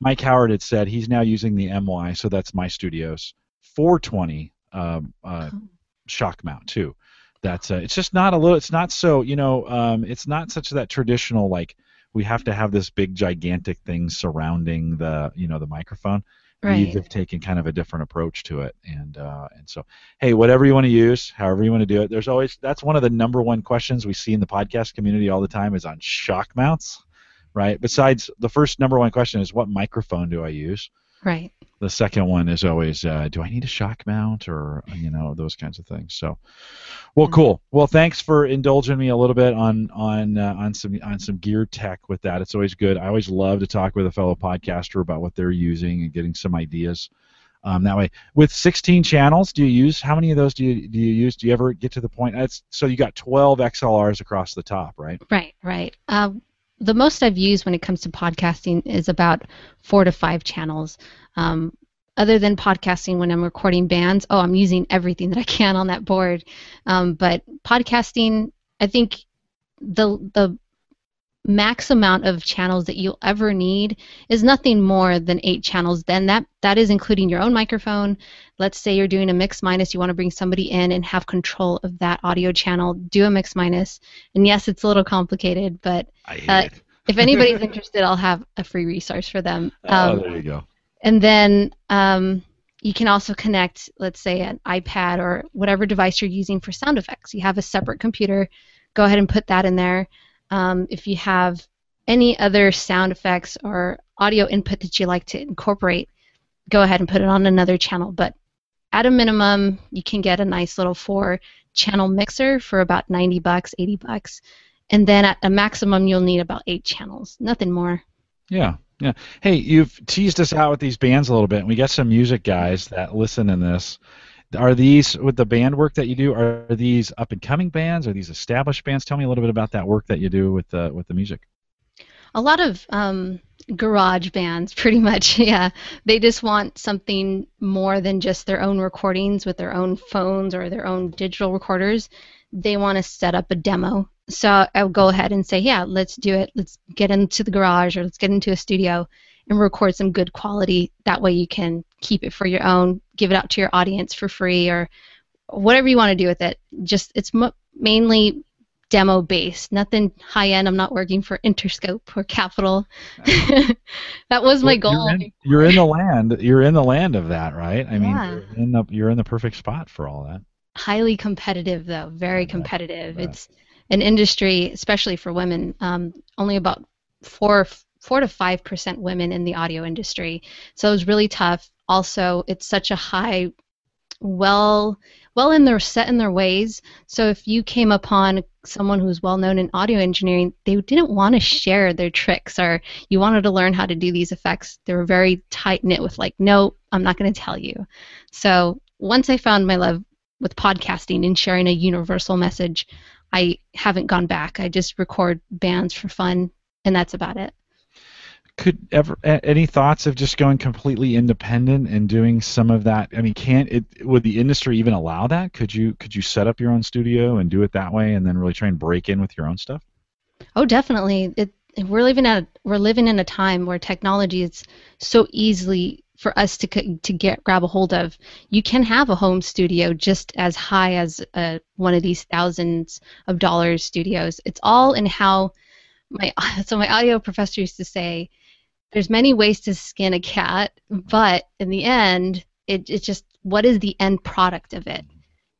mike howard had said he's now using the my so that's my studios 420 um, uh, oh. shock mount too that's uh, it's just not a little it's not so you know um, it's not such that traditional like we have to have this big gigantic thing surrounding the you know the microphone. Right. We have taken kind of a different approach to it, and uh, and so hey, whatever you want to use, however you want to do it. There's always that's one of the number one questions we see in the podcast community all the time is on shock mounts, right? Besides, the first number one question is what microphone do I use? Right. The second one is always, uh, do I need a shock mount or you know those kinds of things. So, well, mm-hmm. cool. Well, thanks for indulging me a little bit on on uh, on some on some gear tech with that. It's always good. I always love to talk with a fellow podcaster about what they're using and getting some ideas. Um, that way, with 16 channels, do you use how many of those do you do you use? Do you ever get to the point? That's so you got 12 XLRs across the top, right? Right, right. Uh, the most I've used when it comes to podcasting is about four to five channels. Um, other than podcasting, when I'm recording bands, oh, I'm using everything that I can on that board. Um, but podcasting, I think the the max amount of channels that you'll ever need is nothing more than eight channels. Then that that is including your own microphone. Let's say you're doing a mix minus, you want to bring somebody in and have control of that audio channel. Do a mix minus, and yes, it's a little complicated, but uh, if anybody's interested, I'll have a free resource for them. Um, oh, there you go. And then um, you can also connect, let's say, an iPad or whatever device you're using for sound effects. You have a separate computer. Go ahead and put that in there. Um, if you have any other sound effects or audio input that you like to incorporate, go ahead and put it on another channel. But at a minimum, you can get a nice little four channel mixer for about 90 bucks, 80 bucks. And then at a maximum, you'll need about eight channels, nothing more. Yeah, yeah. Hey, you've teased us out with these bands a little bit, and we got some music guys that listen in this. Are these with the band work that you do? Are these up and coming bands? Are these established bands? Tell me a little bit about that work that you do with the with the music. A lot of um, garage bands, pretty much. Yeah, they just want something more than just their own recordings with their own phones or their own digital recorders. They want to set up a demo. So I'll go ahead and say, yeah, let's do it. Let's get into the garage or let's get into a studio and record some good quality. That way you can keep it for your own, give it out to your audience for free, or whatever you want to do with it. Just it's mainly demo based, nothing high end. I'm not working for Interscope or Capitol. that was my goal. You're in, you're in, the land. You're in the land of that, right? I mean, you're in the you're in the perfect spot for all that. Highly competitive, though. Very competitive. It's an industry, especially for women. Um, only about four four to five percent women in the audio industry. So it was really tough. Also, it's such a high, well, well in their set in their ways. So if you came upon someone who's well known in audio engineering, they didn't want to share their tricks or you wanted to learn how to do these effects. They were very tight knit with like, no, I'm not going to tell you. So once I found my love with podcasting and sharing a universal message, I haven't gone back. I just record bands for fun, and that's about it could ever any thoughts of just going completely independent and doing some of that? I mean can't it would the industry even allow that? Could you could you set up your own studio and do it that way and then really try and break in with your own stuff? Oh definitely. It, we're living at we're living in a time where technology is so easily for us to to get grab a hold of. You can have a home studio just as high as uh, one of these thousands of dollars studios. It's all in how my so my audio professor used to say there's many ways to skin a cat, but in the end, it, it's just what is the end product of it.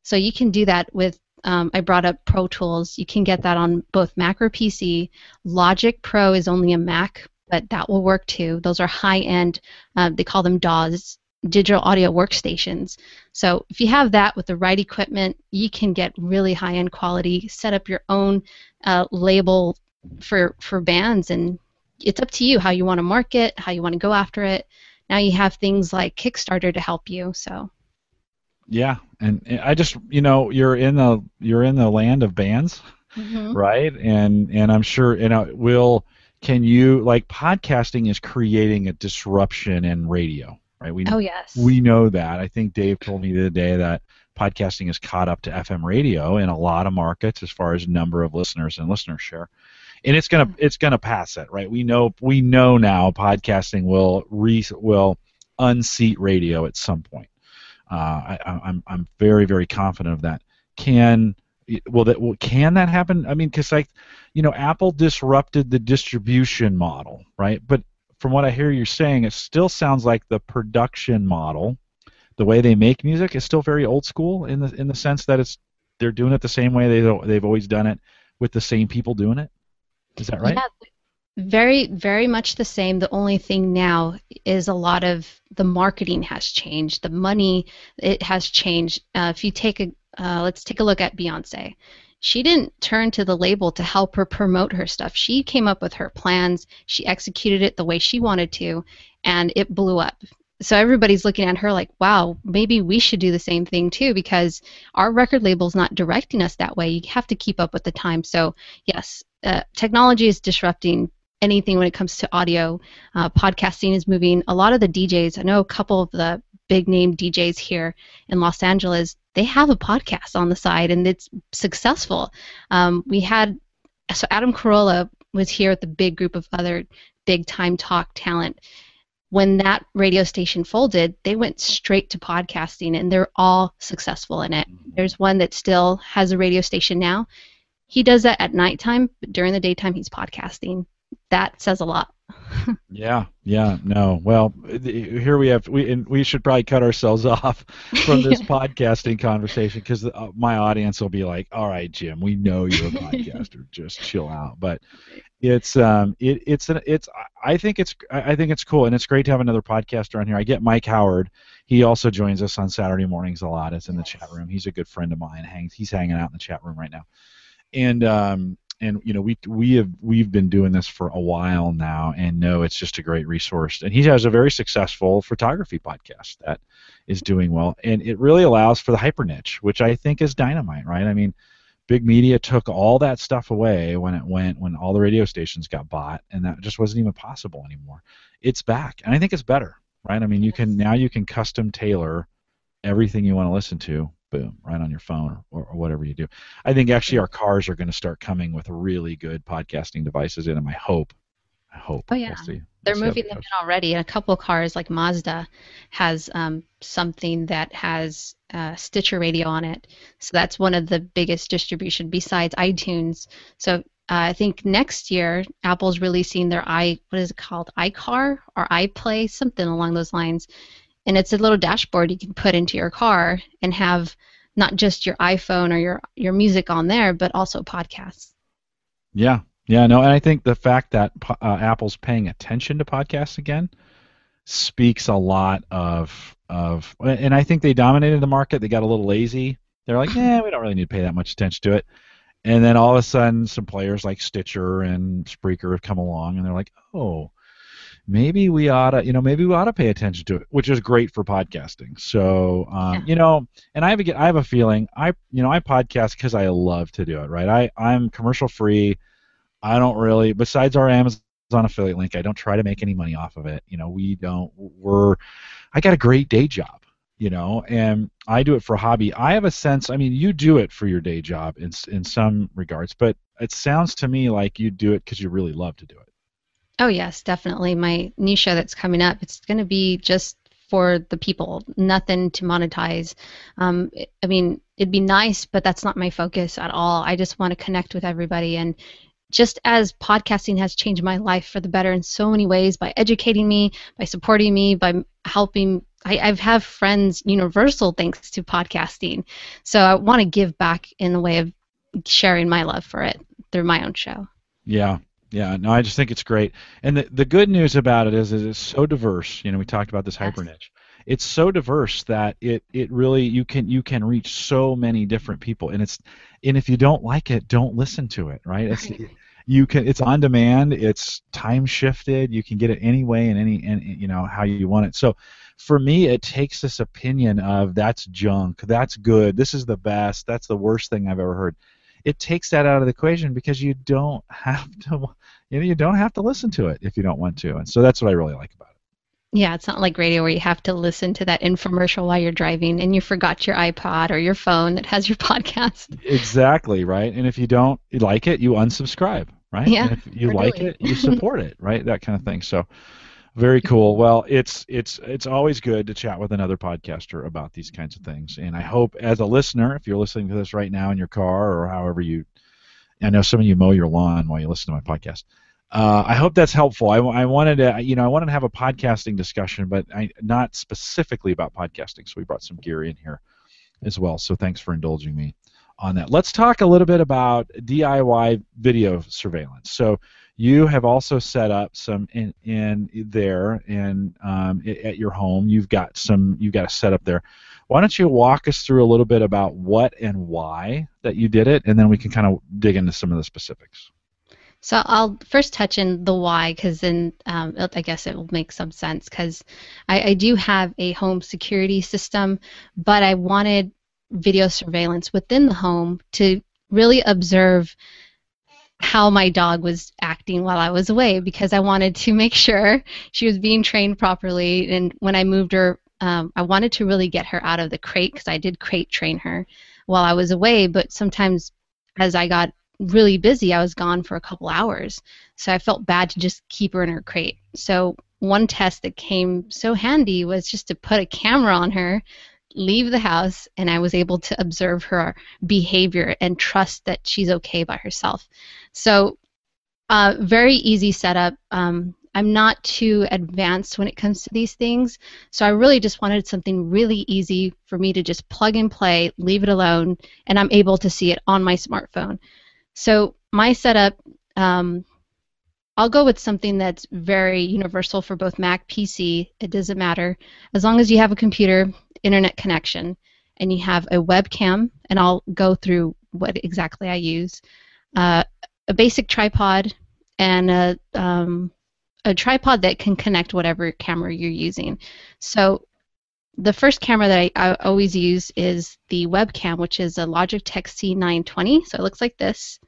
So you can do that with. Um, I brought up Pro Tools. You can get that on both Mac or PC. Logic Pro is only a Mac, but that will work too. Those are high end. Uh, they call them DAWs, digital audio workstations. So if you have that with the right equipment, you can get really high-end quality. Set up your own uh, label for for bands, and it's up to you how you want to market, how you want to go after it. Now you have things like Kickstarter to help you. So. Yeah, and, and I just you know you're in the you're in the land of bands, mm-hmm. right? And and I'm sure you know will can you like podcasting is creating a disruption in radio right? We oh yes. We know that. I think Dave told me the other day that podcasting is caught up to FM radio in a lot of markets as far as number of listeners and listener share. And it's gonna it's gonna pass it, right? We know we know now podcasting will re, will unseat radio at some point. Uh, I, I'm I'm very very confident of that. Can well that well, can that happen? I mean, because like you know, Apple disrupted the distribution model, right? But from what I hear you're saying, it still sounds like the production model, the way they make music, is still very old school in the in the sense that it's they're doing it the same way they they've always done it with the same people doing it. Is that right? Yeah, very very much the same. The only thing now is a lot of the marketing has changed. The money it has changed. Uh, if you take a uh, let's take a look at Beyonce she didn't turn to the label to help her promote her stuff. She came up with her plans, she executed it the way she wanted to, and it blew up. So everybody's looking at her like, wow, maybe we should do the same thing too because our record label's not directing us that way. You have to keep up with the time. So, yes, uh, technology is disrupting anything when it comes to audio. Uh, podcasting is moving. A lot of the DJs, I know a couple of the big name DJs here in Los Angeles, they have a podcast on the side and it's successful. Um, we had so Adam Carolla was here with a big group of other big time talk talent. When that radio station folded, they went straight to podcasting and they're all successful in it. There's one that still has a radio station now. He does that at nighttime, but during the daytime he's podcasting. That says a lot. yeah, yeah, no. Well, here we have we and we should probably cut ourselves off from this podcasting conversation because uh, my audience will be like, "All right, Jim, we know you're a podcaster. Just chill out." But it's um it it's an it's I think it's I think it's cool and it's great to have another podcaster on here. I get Mike Howard. He also joins us on Saturday mornings a lot. It's in the chat room. He's a good friend of mine. Hangs he's hanging out in the chat room right now. And um and you know we we have we've been doing this for a while now and know it's just a great resource. And he has a very successful photography podcast that is doing well and it really allows for the hyper niche which i think is dynamite right? I mean big media took all that stuff away when it went when all the radio stations got bought and that just wasn't even possible anymore. It's back and i think it's better right? I mean you can now you can custom tailor everything you want to listen to boom, right on your phone or, or whatever you do. I think actually our cars are going to start coming with really good podcasting devices in them. I hope. I hope. Oh yeah. We'll They're we'll moving them in already. And a couple of cars, like Mazda, has um, something that has uh, Stitcher radio on it. So that's one of the biggest distribution besides iTunes. So uh, I think next year Apple's releasing their i what is it called iCar or iPlay something along those lines, and it's a little dashboard you can put into your car and have not just your iPhone or your your music on there, but also podcasts. Yeah, yeah, no, and I think the fact that uh, Apple's paying attention to podcasts again speaks a lot of of, and I think they dominated the market. They got a little lazy. They're like, yeah, we don't really need to pay that much attention to it. And then all of a sudden, some players like Stitcher and Spreaker have come along, and they're like, oh, maybe we ought to, you know, maybe we ought to pay attention to it, which is great for podcasting. So, um, yeah. you know, and I have a, I have a feeling I, you know, I podcast because I love to do it, right? I, I'm commercial free. I don't really, besides our Amazon affiliate link, I don't try to make any money off of it. You know, we don't, we're, I got a great day job you know and i do it for hobby i have a sense i mean you do it for your day job in in some regards but it sounds to me like you do it because you really love to do it Oh yes, definitely. My new show that's coming up, it's going to be just for the people, nothing to monetize. Um, I mean, it'd be nice, but that's not my focus at all. I just want to connect with everybody and just as podcasting has changed my life for the better in so many ways by educating me, by supporting me, by helping. I, I've have friends universal thanks to podcasting. So I want to give back in the way of sharing my love for it through my own show. Yeah, yeah, no, I just think it's great. And the, the good news about it is, is it's so diverse. You know, we talked about this hyper niche. it's so diverse that it it really you can you can reach so many different people. And it's and if you don't like it don't listen to it right? It's you can it's on demand. It's time shifted. You can get it any way and any and you know how you want it. So for me it takes this opinion of that's junk that's good this is the best that's the worst thing i've ever heard it takes that out of the equation because you don't have to you know you don't have to listen to it if you don't want to and so that's what i really like about it yeah, it's not like radio where you have to listen to that infomercial while you're driving and you forgot your iPod or your phone that has your podcast. Exactly, right? And if you don't like it, you unsubscribe, right? Yeah. And if you like it, you support it, right? That kind of thing. So very cool. Well, it's it's it's always good to chat with another podcaster about these kinds of things. And I hope as a listener, if you're listening to this right now in your car or however you I know some of you mow your lawn while you listen to my podcast uh, I hope that's helpful. I, I, wanted to, you know, I wanted to have a podcasting discussion, but I, not specifically about podcasting. So we brought some gear in here as well. So thanks for indulging me on that. Let's talk a little bit about DIY video surveillance. So you have also set up some in, in there and um, at your home. You've got some. You've got a setup there. Why don't you walk us through a little bit about what and why that you did it, and then we can kind of dig into some of the specifics. So I'll first touch in the why, because then um, I guess it will make some sense. Because I, I, do have a home security system, but I wanted video surveillance within the home to really observe how my dog was acting while I was away, because I wanted to make sure she was being trained properly. And when I moved her, um, I wanted to really get her out of the crate, because I did crate train her while I was away. But sometimes as I got really busy. I was gone for a couple hours. So I felt bad to just keep her in her crate. So one test that came so handy was just to put a camera on her, leave the house, and I was able to observe her behavior and trust that she's okay by herself. So uh, very easy setup. Um, I'm not too advanced when it comes to these things, so I really just wanted something really easy for me to just plug and play, leave it alone, and I'm able to see it on my smartphone. So my setup, um, I'll go with something that's very universal for both Mac, PC. It doesn't matter as long as you have a computer, internet connection, and you have a webcam. And I'll go through what exactly I use. Uh, a basic tripod and a, um, a tripod that can connect whatever camera you're using. So the first camera that I, I, always use is the webcam, which is a Logitech C920. So it looks like this.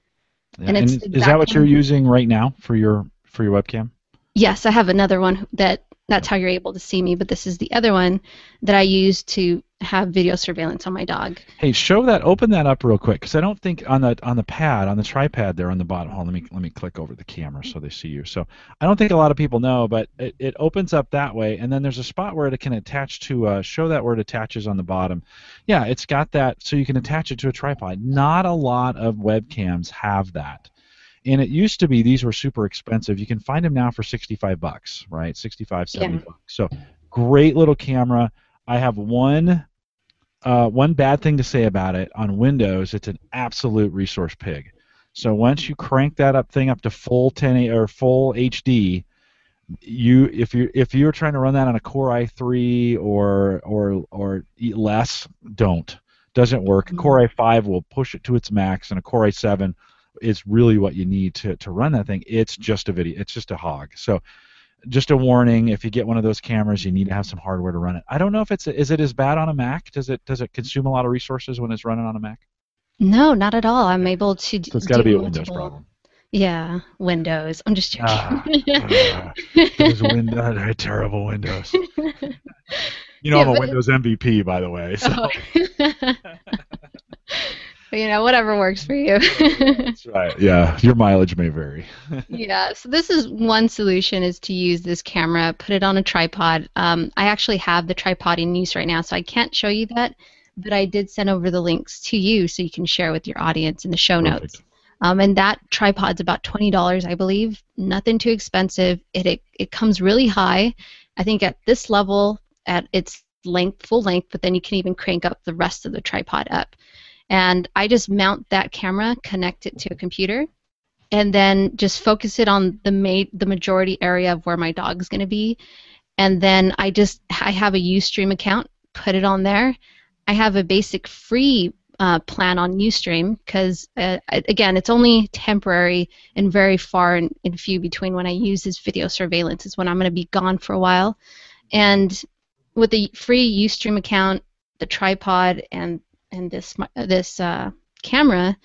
Yeah. And, and is that what you're using right now for your for your webcam? Yes, I have another one that that's how you're able to see me. But this is the other one that I use to have video surveillance on my dog. Hey, show that. Open that up real quick, because I don't think on the on the pad on the tripod there on the bottom. Hold, let me let me click over the camera so they see you. So I don't think a lot of people know, but it, it opens up that way, and then there's a spot where it can attach to. Uh, show that where it attaches on the bottom. Yeah, it's got that, so you can attach it to a tripod. Not a lot of webcams have that and it used to be these were super expensive. You can find them now for 65 bucks, right? 65, 70 yeah. bucks. So great little camera. I have one uh, one bad thing to say about it on Windows. It's an absolute resource pig. So once you crank that up thing up to full 10 or full HD, you if you if you're trying to run that on a Core i3 or or or less, don't. Doesn't work. Mm-hmm. Core i5 will push it to its max, and a Core i7 is really what you need to, to run that thing. It's just a video. It's just a hog. So just a warning: if you get one of those cameras, you need to have some hardware to run it. I don't know if it's is it as bad on a Mac? Does it does it consume a lot of resources when it's running on a Mac? No, not at all. I'm able to. So it's got to be a Windows problem. Yeah, Windows. I'm just joking. Ah, uh, those Windows, terrible Windows. You know, yeah, I'm a Windows MVP, by the way. So. Oh. you know, whatever works for you. That's right. Yeah, your mileage may vary. yeah. So this is one solution is to use this camera, put it on a tripod. Um, I actually have the tripod in use right now, so I can't show you that, but I did send over the links to you so you can share with your audience in the show Perfect. notes. Um, and that tripod's about twenty dollars, I believe. Nothing too expensive. It, it it comes really high. I think at this level, at its length, full length, but then you can even crank up the rest of the tripod up. And I just mount that camera, connect it to a computer, and then just focus it on the ma- the majority area of where my dog's going to be. and then I just I have a UStream account, put it on there. I have a basic free uh, plan on UStream because uh, again, it's only temporary and very far and, and few between when I use this video surveillance is when I'm going to be gone for a while, and with the free UStream account, the tripod, and and this this uh, camera,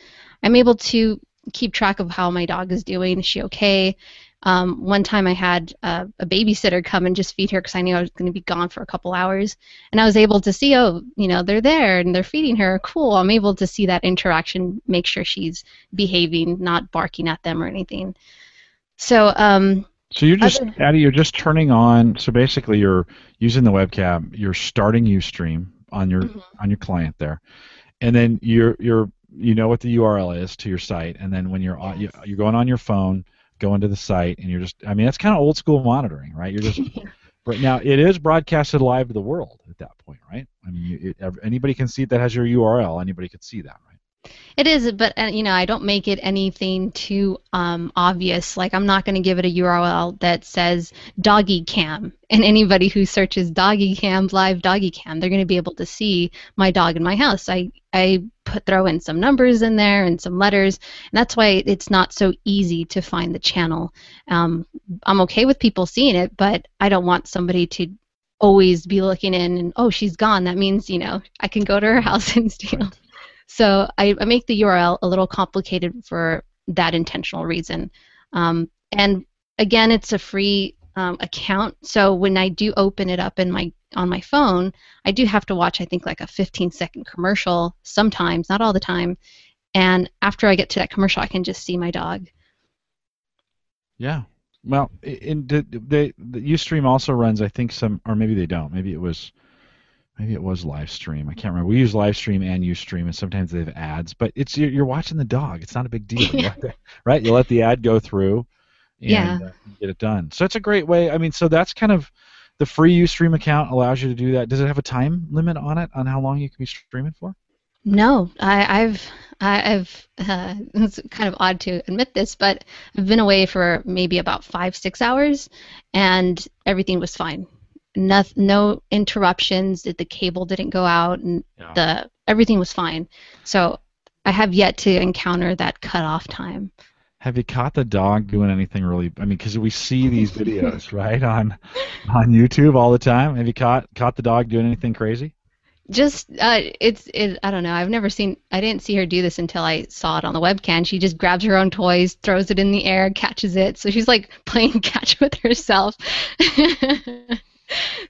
I'm able to keep track of how my dog is doing. Is she okay? Um, one time I had a, a babysitter come and just feed her because I knew I was going to be gone for a couple hours, and I was able to see, oh, you know, they're there and they're feeding her. Cool. I'm able to see that interaction, make sure she's behaving, not barking at them or anything. So. Um, so you're just, other, Addy, you're just turning on. So basically, you're using the webcam. You're starting UStream on your mm-hmm. on your client there, and then you're you're you know what the URL is to your site, and then when you're yes. on, you're going on your phone going to the site and you're just I mean that's kind of old school monitoring, right? You're just right now it is broadcasted live to the world at that point, right? I mean, it, anybody can see that has your URL. Anybody could see that, right? It is, but uh, you know, I don't make it anything too um, obvious. Like I'm not going to give it a URL that says doggy cam, and anybody who searches doggy cam live doggy cam, they're going to be able to see my dog in my house. I I put throw in some numbers in there and some letters, and that's why it's not so easy to find the channel. Um, I'm okay with people seeing it, but I don't want somebody to always be looking in and oh she's gone. That means you know I can go to her house and steal. Right. So I, I, make the URL a little complicated for that intentional reason. Um, and again, it's a free um, account, so when I do open it up in my on my phone, I do have to watch I think like a 15 second commercial sometimes, not all the time. And after I get to that commercial, I can just see my dog. Yeah. Well, in the, the, the UStream also runs, I think some, or maybe they don't. Maybe it was maybe it was live stream. I can't remember. We use live stream and UStream, and sometimes they have ads. But it's you're, you're watching the dog. It's not a big deal, yeah. right? You let the ad go through, and yeah. uh, get it done. So it's a great way. I mean, so that's kind of the free UStream account allows you to do that. Does it have a time limit on it on how long you can be streaming for? No, I, I've I've uh, it's kind of odd to admit this, but I've been away for maybe about five six hours, and everything was fine no, no interruptions. The cable didn't go out, and yeah. the everything was fine. So I have yet to encounter that cutoff time. Have you caught the dog doing anything really? I mean, because we see these videos right on on YouTube all the time. Have you caught caught the dog doing anything crazy? Just uh, it's it. I don't know. I've never seen. I didn't see her do this until I saw it on the webcam. She just grabs her own toys, throws it in the air, catches it. So she's like playing catch with herself.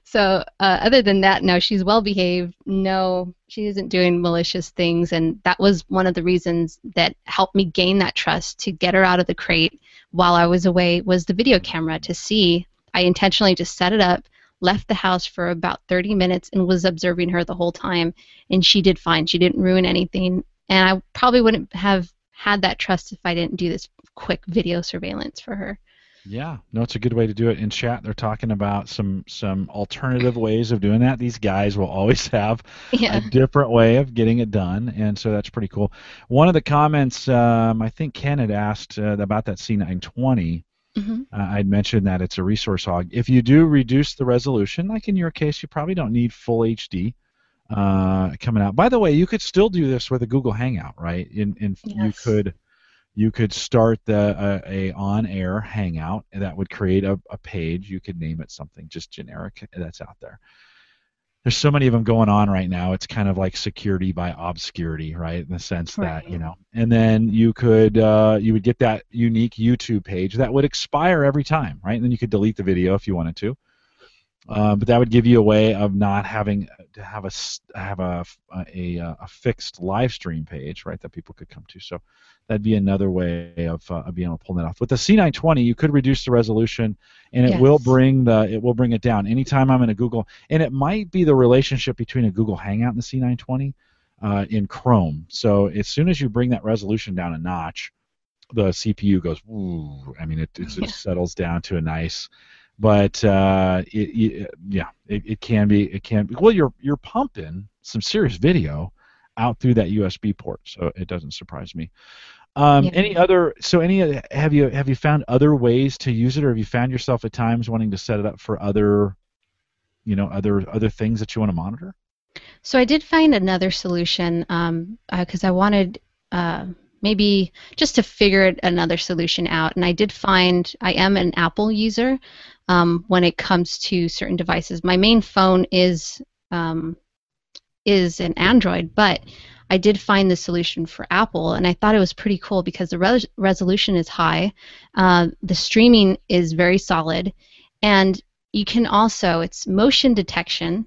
so uh, other than that, no, she's well behaved. No, she isn't doing malicious things, and that was one of the reasons that helped me gain that trust to get her out of the crate while I was away. Was the video camera to see? I intentionally just set it up, left the house for about 30 minutes, and was observing her the whole time, and she did fine. She didn't ruin anything, and I probably wouldn't have had that trust if I didn't do this quick video surveillance for her. Yeah, no, it's a good way to do it. In chat, they're talking about some some alternative ways of doing that. These guys will always have yeah. a different way of getting it done, and so that's pretty cool. One of the comments, um, I think Ken had asked uh, about that C920. Mm-hmm. Uh, I'd mentioned that it's a resource hog. If you do reduce the resolution, like in your case, you probably don't need full HD uh, coming out. By the way, you could still do this with a Google Hangout, right? In, in yes. you could you could start the uh, a on-air hangout that would create a, a page. You could name it something just generic that's out there. There's so many of them going on right now. It's kind of like security by obscurity right? In the sense right. that you know and then you could uh, you would get that unique youtube page that would expire every time right? And then you could delete the video if you wanted to uh, but that would give you a way of not having to have a have a, a, a fixed live stream page, right, that people could come to. So that'd be another way of, uh, of being able to pull that off. With the C920, you could reduce the resolution, and it yes. will bring the it will bring it down. Anytime I'm in a Google, and it might be the relationship between a Google Hangout and the C920 uh, in Chrome. So as soon as you bring that resolution down a notch, the CPU goes. Ooh, I mean, it, it just settles down to a nice but uh, it, it, yeah, it, it can be it can be. Well, you're you're pumping some serious video out through that USB port, so it doesn't surprise me. Um, yeah. Any other? So any have you have you found other ways to use it, or have you found yourself at times wanting to set it up for other you know other other things that you want to monitor? So I did find another solution because um, uh, I wanted uh, maybe just to figure another solution out, and I did find I am an Apple user um, when it comes to certain devices. My main phone is um, is an Android, but I did find the solution for Apple, and I thought it was pretty cool because the res- resolution is high, uh, the streaming is very solid, and you can also it's motion detection.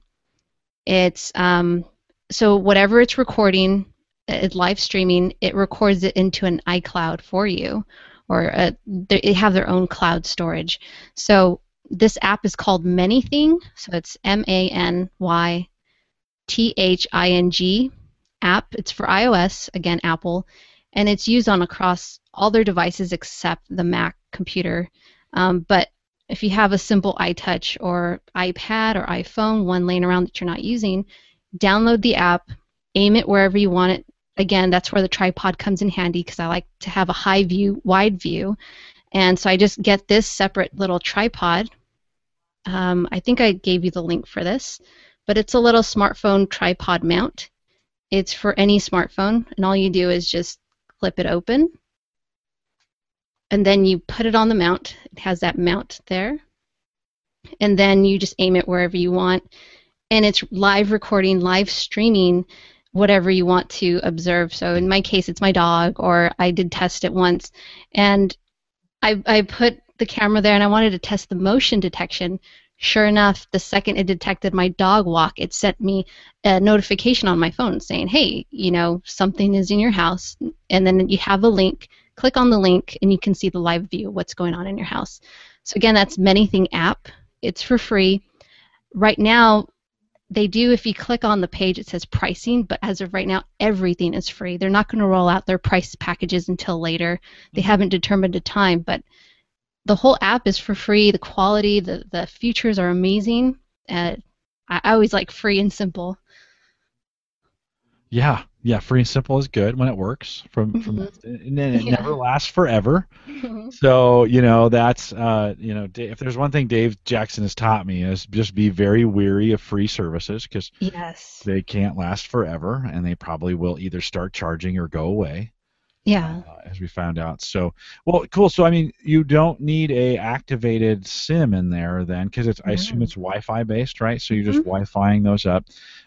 It's um, so whatever it's recording, it's live streaming, it records it into an iCloud for you, or a, uh, they have their own cloud storage. So this app is called ManyThing, so it's M A N Y T H I N G app. It's for iOS, again, Apple, and it's used on across all their devices except the Mac computer. Um, but if you have a simple iTouch or iPad or iPhone, one laying around that you're not using, download the app, aim it wherever you want it. Again, that's where the tripod comes in handy because I like to have a high view, wide view. And so I just get this separate little tripod. Um, I think I gave you the link for this, but it's a little smartphone tripod mount. It's for any smartphone, and all you do is just clip it open, and then you put it on the mount. It has that mount there, and then you just aim it wherever you want, and it's live recording, live streaming whatever you want to observe. So in my case, it's my dog, or I did test it once, and I, I put the camera there and I wanted to test the motion detection. Sure enough, the second it detected my dog walk, it sent me a notification on my phone saying, hey, you know, something is in your house. And then you have a link. Click on the link and you can see the live view of what's going on in your house. So again, that's ManyThing app. It's for free. Right now, they do if you click on the page it says pricing but as of right now everything is free. They're not going to roll out their price packages until later. They mm-hmm. haven't determined a time but the whole app is for free. The quality the, the features are amazing. Uh, I, I always like free and simple. Yeah yeah free and simple is good when it works from from mm-hmm. and then it yeah. never lasts forever mm-hmm. so you know that's uh you know if there's one thing dave jackson has taught me is just be very weary of free services because yes they can't last forever and they probably will either start charging or go away yeah uh, as we found out so well cool so i mean you don't need a activated sim in there then because it's i assume it's wi-fi based right so you're just mm-hmm. wi-fiing those up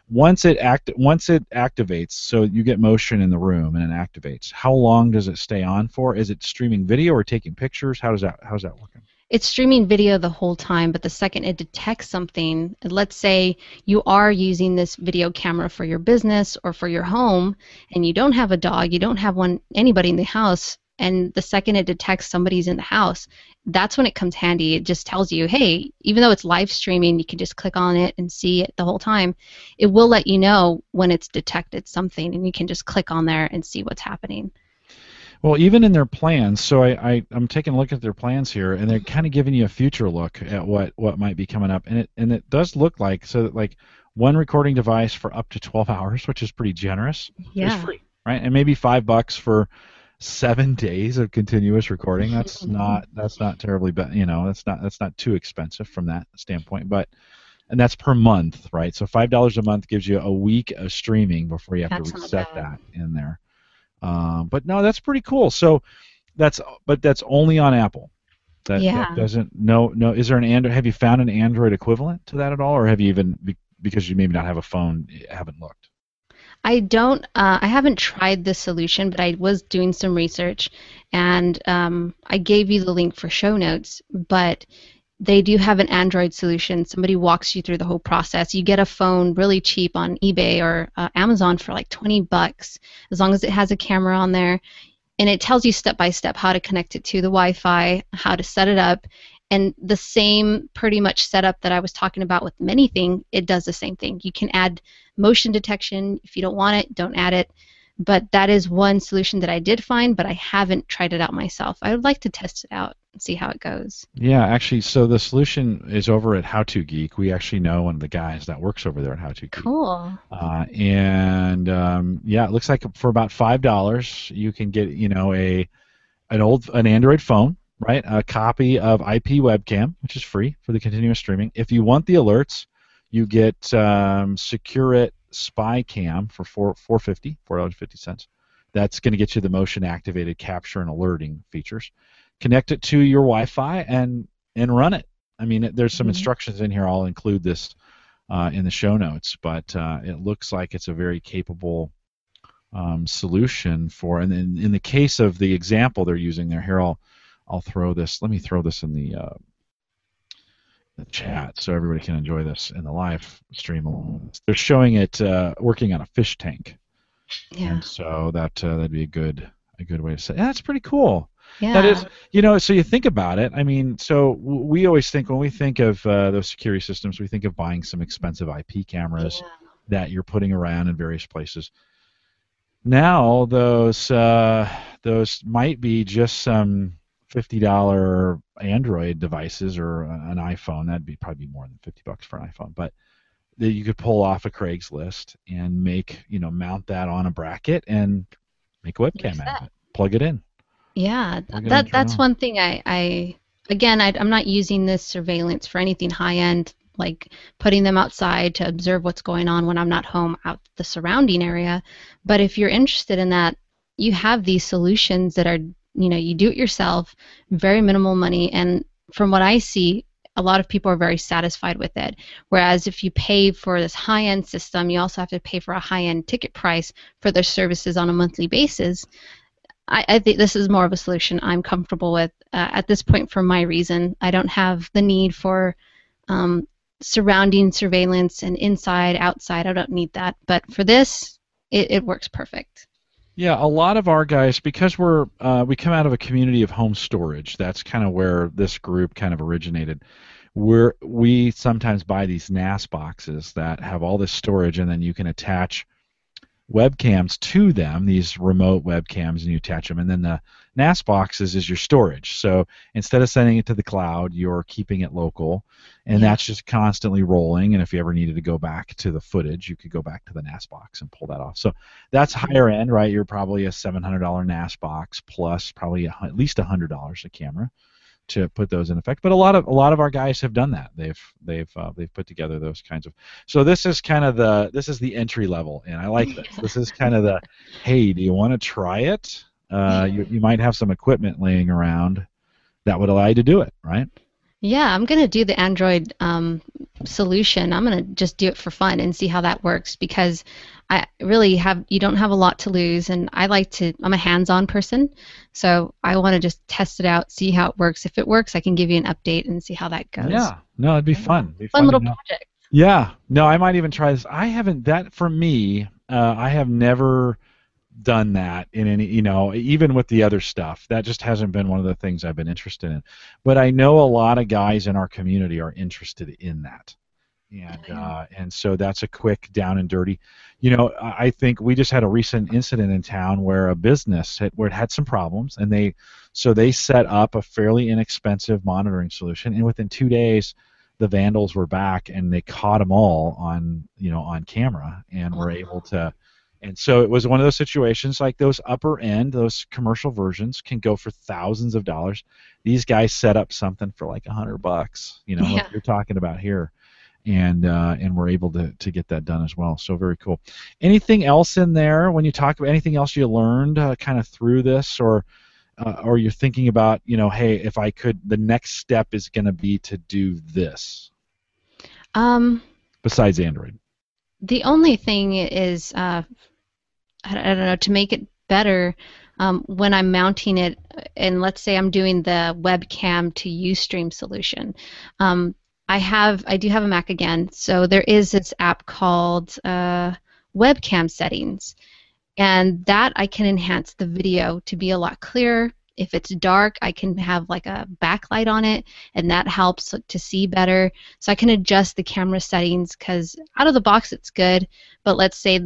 once it act once it activates so you get motion in the room and it activates how long does it stay on for? Is it streaming video or taking pictures? How does that how's that working? It's streaming video the whole time, but the second it detects something, let's say you are using this video camera for your business or for your home, and you don't have a dog, you don't have one anybody in the house, and the second it detects somebody's in the house, that's when it comes handy. It just tells you, hey, even though it's live streaming, you can just click on it and see it the whole time. It will let you know when it's detected something, and you can just click on there and see what's happening. Well, even in their plans, so I, I am taking a look at their plans here, and they're kind of giving you a future look at what what might be coming up, and it and it does look like so that like one recording device for up to 12 hours, which is pretty generous, yeah. is free, right? And maybe five bucks for seven days of continuous recording. That's not that's not terribly, bad you know, that's not that's not too expensive from that standpoint, but and that's per month, right? So five dollars a month gives you a week of streaming before you have that's to reset that in there. Um, but no, that's pretty cool. So that's but that's only on Apple. That, yeah. that doesn't no no. Is there an Android? Have you found an Android equivalent to that at all, or have you even because you maybe not have a phone, haven't looked? I don't. Uh, I haven't tried this solution, but I was doing some research, and um, I gave you the link for show notes. But they do have an Android solution. Somebody walks you through the whole process. You get a phone really cheap on eBay or uh, Amazon for like 20 bucks, as long as it has a camera on there, and it tells you step by step how to connect it to the Wi-Fi, how to set it up, and the same pretty much setup that I was talking about with ManyThing, it does the same thing. You can add motion detection. If you don't want it, don't add it. But that is one solution that I did find, but I haven't tried it out myself. I would like to test it out and see how it goes. Yeah, actually, so the solution is over at How To Geek. We actually know one of the guys that works over there at How To Geek. Cool. Uh, and um, yeah, it looks like for about five dollars, you can get you know a an old an Android phone, right? A copy of IP webcam, which is free for the continuous streaming. If you want the alerts, You get um, Secure-It Spy Cam for four four fifty, four dollars fifty cents. That's going to get you the motion activated capture and alerting features. Connect it to your Wi-Fi and and run it. I mean, there's some mm-hmm. instructions in here. I'll include this uh, in the show notes, but uh, it looks like it's a very capable um, solution for. And in, in the case of the example they're using there, here I'll I'll throw this. Let me throw this in the uh, the chat so everybody can enjoy this in the live stream. They're showing it uh, working on a fish tank. Yeah. And so that uh, that'd be a good a good way to say. Yeah, that's pretty cool. Yeah. That is, you know, so you think about it. I mean, so we always think when we think of uh, those security systems, we think of buying some expensive IP cameras yeah. that you're putting around in various places. Now those uh, those might be just some fifty dollar Android devices or an iPhone. That'd be probably more than fifty bucks for an iPhone, but that you could pull off a Craigslist and make you know mount that on a bracket and make a webcam out of it. Plug it in. Yeah, that that's one thing I, I again I, I'm not using this surveillance for anything high end like putting them outside to observe what's going on when I'm not home out the surrounding area. But if you're interested in that, you have these solutions that are you know you do it yourself, very minimal money, and from what I see, a lot of people are very satisfied with it. Whereas if you pay for this high end system, you also have to pay for a high end ticket price for their services on a monthly basis. I, I, think this is more of a solution I'm comfortable with uh, at this point for my reason. I don't have the need for um, surrounding surveillance and inside, outside. I don't need that. But for this, it, it works perfect. Yeah, a lot of our guys, because we're uh, we come out of a community of home storage. That's kind of where this group kind of originated. We're we sometimes buy these NAS boxes that have all this storage, and then you can attach webcams to them, these remote webcams, and you attach them. And then the NAS boxes is your storage. So instead of sending it to the cloud, you're keeping it local, and that's just constantly rolling. And if you ever needed to go back to the footage, you could go back to the NAS box and pull that off. So that's higher end, right? You're probably a $700 NAS box plus probably a, at least $100 a camera to put those in effect. But a lot of a lot of our guys have done that. They've they've uh, they've put together those kinds of. So this is kind of the this is the entry level, and I like this. This is kind of the, hey, do you want to try it? Uh, you you might have some equipment laying around that would allow you to do it, right? Yeah, I'm gonna do the Android um, solution. I'm gonna just do it for fun and see how that works because I really have you don't have a lot to lose, and I like to. I'm a hands-on person, so I want to just test it out, see how it works. If it works, I can give you an update and see how that goes. Yeah, no, it'd be fun. It'd be fun, fun little project. Yeah, no, I might even try this. I haven't that for me. Uh, I have never done that in any you know even with the other stuff that just hasn't been one of the things i've been interested in but i know a lot of guys in our community are interested in that and uh, and so that's a quick down and dirty. You know, I think we just had a recent incident in town where a business had, where it had some problems, and they so they set up a fairly inexpensive monitoring solution, and within two days, the vandals were back and they caught them all on you know on camera and were able to. And so it was one of those situations like those upper end, those commercial versions can go for thousands of dollars. These guys set up something for like a hundred bucks, you know, yeah. what you're talking about here and uh, and we're able to, to get that done as well. So very cool. Anything else in there when you talk about anything else you learned uh, kind of through this, or uh, or you're thinking about you know, hey, if I could, the next step is going to be to do this. Um. Besides Android. The only thing is, uh, I, don't know, to make it better. Um, when I'm mounting it, and let's say I'm doing the webcam to Ustream solution, um, I have I do have a Mac again, so there is this app called uh, Webcam Settings, and that I can enhance the video to be a lot clearer. If it's dark, I can have like a backlight on it, and that helps to see better. So I can adjust the camera settings because out of the box it's good, but let's say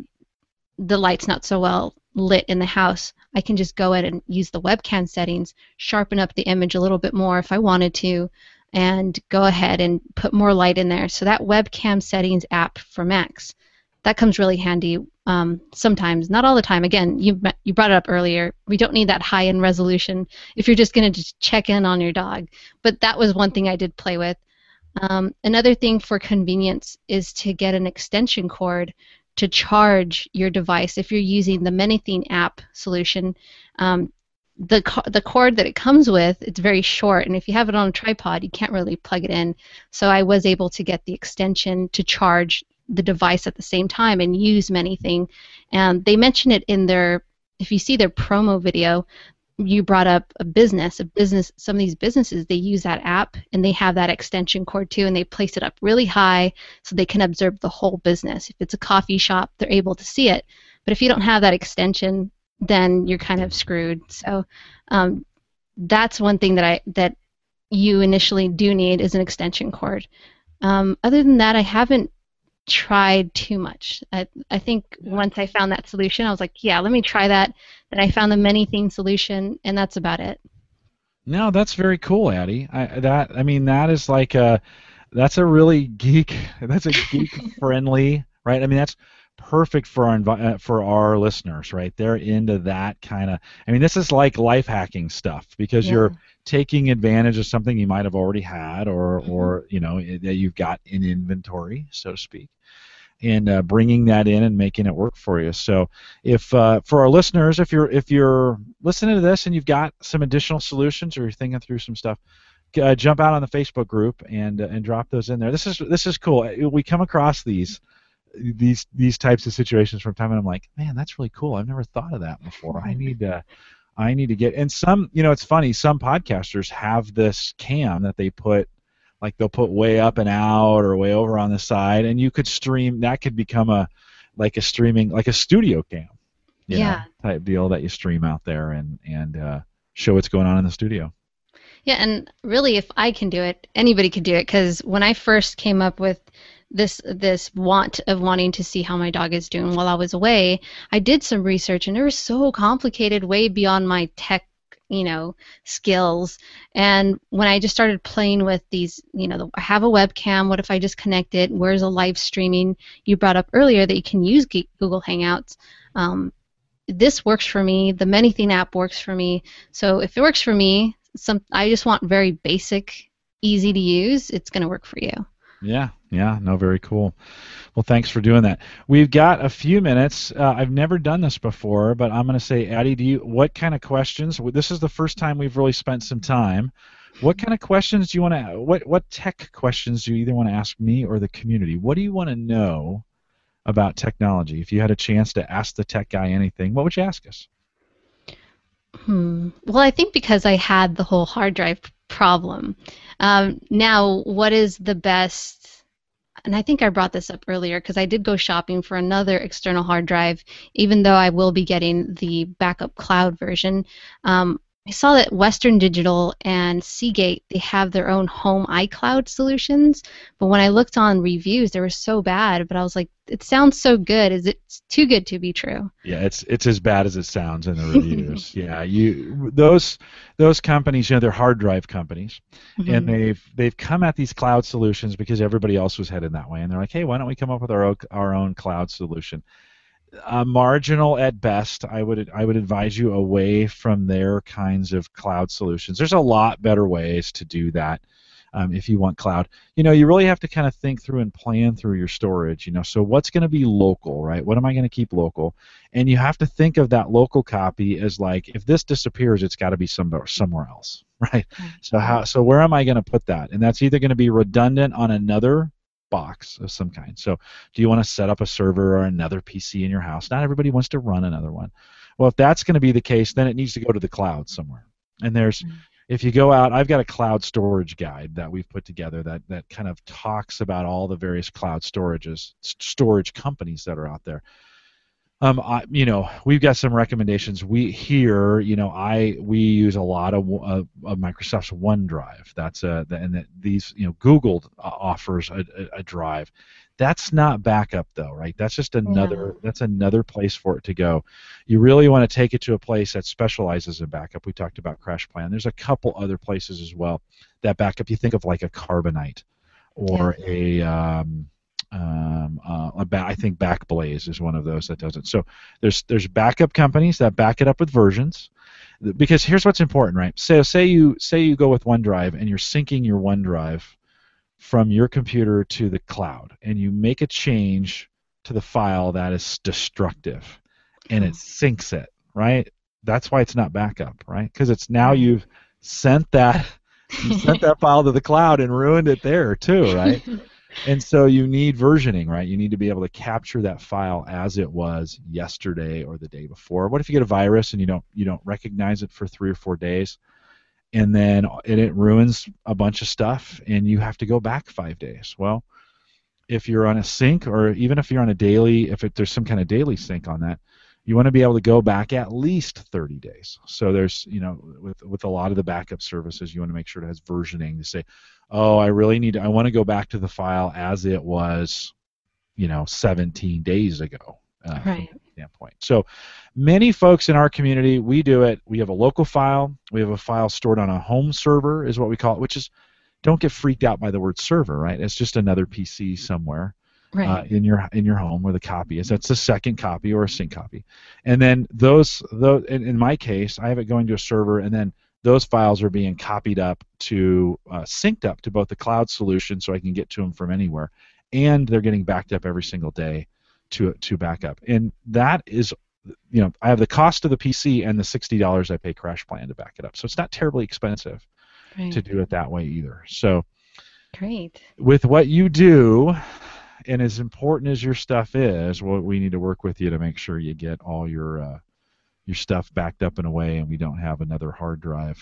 the light's not so well lit in the house, I can just go in and use the webcam settings, sharpen up the image a little bit more if I wanted to, and go ahead and put more light in there. So that webcam settings app for Macs, that comes really handy um, sometimes, not all the time. Again, you you brought it up earlier. We don't need that high end resolution if you're just going to check in on your dog. But that was one thing I did play with. Um, another thing for convenience is to get an extension cord to charge your device if you're using the ManyThing app solution. Um, the the cord that it comes with it's very short and if you have it on a tripod you can't really plug it in so i was able to get the extension to charge the device at the same time and use many ManyThing and they mention it in their if you see their promo video you brought up a business a business some of these businesses they use that app and they have that extension cord too and they place it up really high so they can observe the whole business if it's a coffee shop they're able to see it but if you don't have that extension then you're kind of screwed. So um, that's one thing that I that you initially do need is an extension cord. Um, other than that, I haven't tried too much. I, I think once I found that solution, I was like, yeah, let me try that. Then I found the ManyThing solution, and that's about it. No, that's very cool, Addy. I, that I mean, that is like a that's a really geek. That's a geek friendly, right? I mean, that's perfect for our uh, for our listeners, right? They're into that kind of. I mean, this is like life hacking stuff because yeah. you're taking advantage of something you might have already had, or mm-hmm. or you know that you've got in inventory, so to speak, and uh, bringing that in and making it work for you. So, if uh, for our listeners, if you're if you're listening to this and you've got some additional solutions or you're thinking through some stuff. Uh, jump out on the Facebook group and uh, and drop those in there. This is this is cool. We come across these these these types of situations from time and I'm like, man, that's really cool. I've never thought of that before. I need to I need to get and some you know it's funny some podcasters have this cam that they put like they'll put way up and out or way over on the side and you could stream that could become a like a streaming like a studio cam yeah know, type deal that you stream out there and and uh, show what's going on in the studio. Yeah and really if i can do it anybody could do it because when i first came up with this this want of wanting to see how my dog is doing while I was away, I did some research and it was so complicated, way beyond my tech you know skills. And when i just started playing with these you know the, i have a webcam what if i just connect it? Where's a live streaming? You brought up earlier that you can use google hangouts. Um, this works for me. The ManyThing app works for me. So if it works for me some i just want very basic easy to use it's going to work for you. Yeah, yeah, no, very cool. Well, thanks for doing that. We've got a few minutes. Uh, I've never done this before, but I'm going to say, Addy, do you? What kind of questions? This is the first time we've really spent some time. What kind of questions do you want to? What what tech questions do you either want to ask me or the community? What do you want to know about technology? If you had a chance to ask the tech guy anything, what would you ask us? Hmm. Well, I think because I had the whole hard drive problem. Um, now, what is the best? And I think I brought this up earlier because I did go shopping for another external hard drive, even though I will be getting the backup cloud version. Um, I saw that Western Digital and Seagate they have their own home iCloud solutions, but when I looked on reviews, they were so bad. But I was like, it sounds so good. Is it too good to be true? Yeah, it's it's as bad as it sounds in the reviews. yeah, you those those companies, you know, they're hard drive companies, mm-hmm. and they've they've come at these cloud solutions because everybody else was headed that way, and they're like, hey, why don't we come up with our own, our own cloud solution? Uh, marginal at best. I would I would advise you away from their kinds of cloud solutions. There's a lot better ways to do that. Um, if you want cloud, you know, you really have to kind of think through and plan through your storage. You know, so what's going to be local, right? What am I going to keep local? And you have to think of that local copy as like, if this disappears, it's got to be somewhere somewhere else, right? Mm-hmm. So how so where am I going to put that? And that's either going to be redundant on another box of some kind. So, do you want to set up a server or another PC in your house? Not everybody wants to run another one. Well, if that's going to be the case, then it needs to go to the cloud somewhere. And there's, mm-hmm. if you go out, I've got a cloud storage guide that we've put together that that kind of talks about all the various cloud storages, storage companies that are out there um, I, you know, we've got some recommendations. We here, you know, I we use a lot of, uh, of Microsoft's OneDrive. That's a and that these, you know, Google offers a, a, a, drive. That's not backup though, right? That's just another yeah. that's another place for it to go. You really want to take it to a place that specializes in backup. We talked about CrashPlan. There's a couple other places as well that backup. You think of like a Carbonite or yeah. a um, um, uh, I think Backblaze is one of those that does it. So there's there's backup companies that back it up with versions, because here's what's important, right? So say you say you go with OneDrive and you're syncing your OneDrive from your computer to the cloud and you make a change to the file that is destructive and it syncs it, right? That's why it's not backup, right? Because it's now you've sent that you sent that file to the cloud and ruined it there too, right? and so you need versioning, right? You need to be able to capture that file as it was yesterday or the day before. What if you get a virus and you don't you don't recognize it for three or four days, and then and it ruins a bunch of stuff, and you have to go back five days? Well, if you're on a sync, or even if you're on a daily, if it, there's some kind of daily sync on that, you want to be able to go back at least 30 days. So there's, you know, with with a lot of the backup services, you want to make sure it has versioning to say, oh, I really need, to, I want to go back to the file as it was, you know, 17 days ago. Uh, right. standpoint. So many folks in our community, we do it. We have a local file. We have a file stored on a home server, is what we call it, which is don't get freaked out by the word server, right? It's just another PC somewhere right. uh, in your in your home where the copy is. That's a second copy or a sync copy. And then those those in, in my case, I have it going to a server, and then those files are being copied up to uh, synced up to both the cloud solution, so I can get to them from anywhere, and they're getting backed up every single day to to backup. And that is you know, I have the cost of the PC and the sixty dollars I pay CrashPlan to back it up. So it's not terribly expensive right. to do it that way either. So great. With what you do, and as important as your stuff is, well, we need to work with you to make sure you get all your uh, your stuff backed up in a way, and we don't have another hard drive.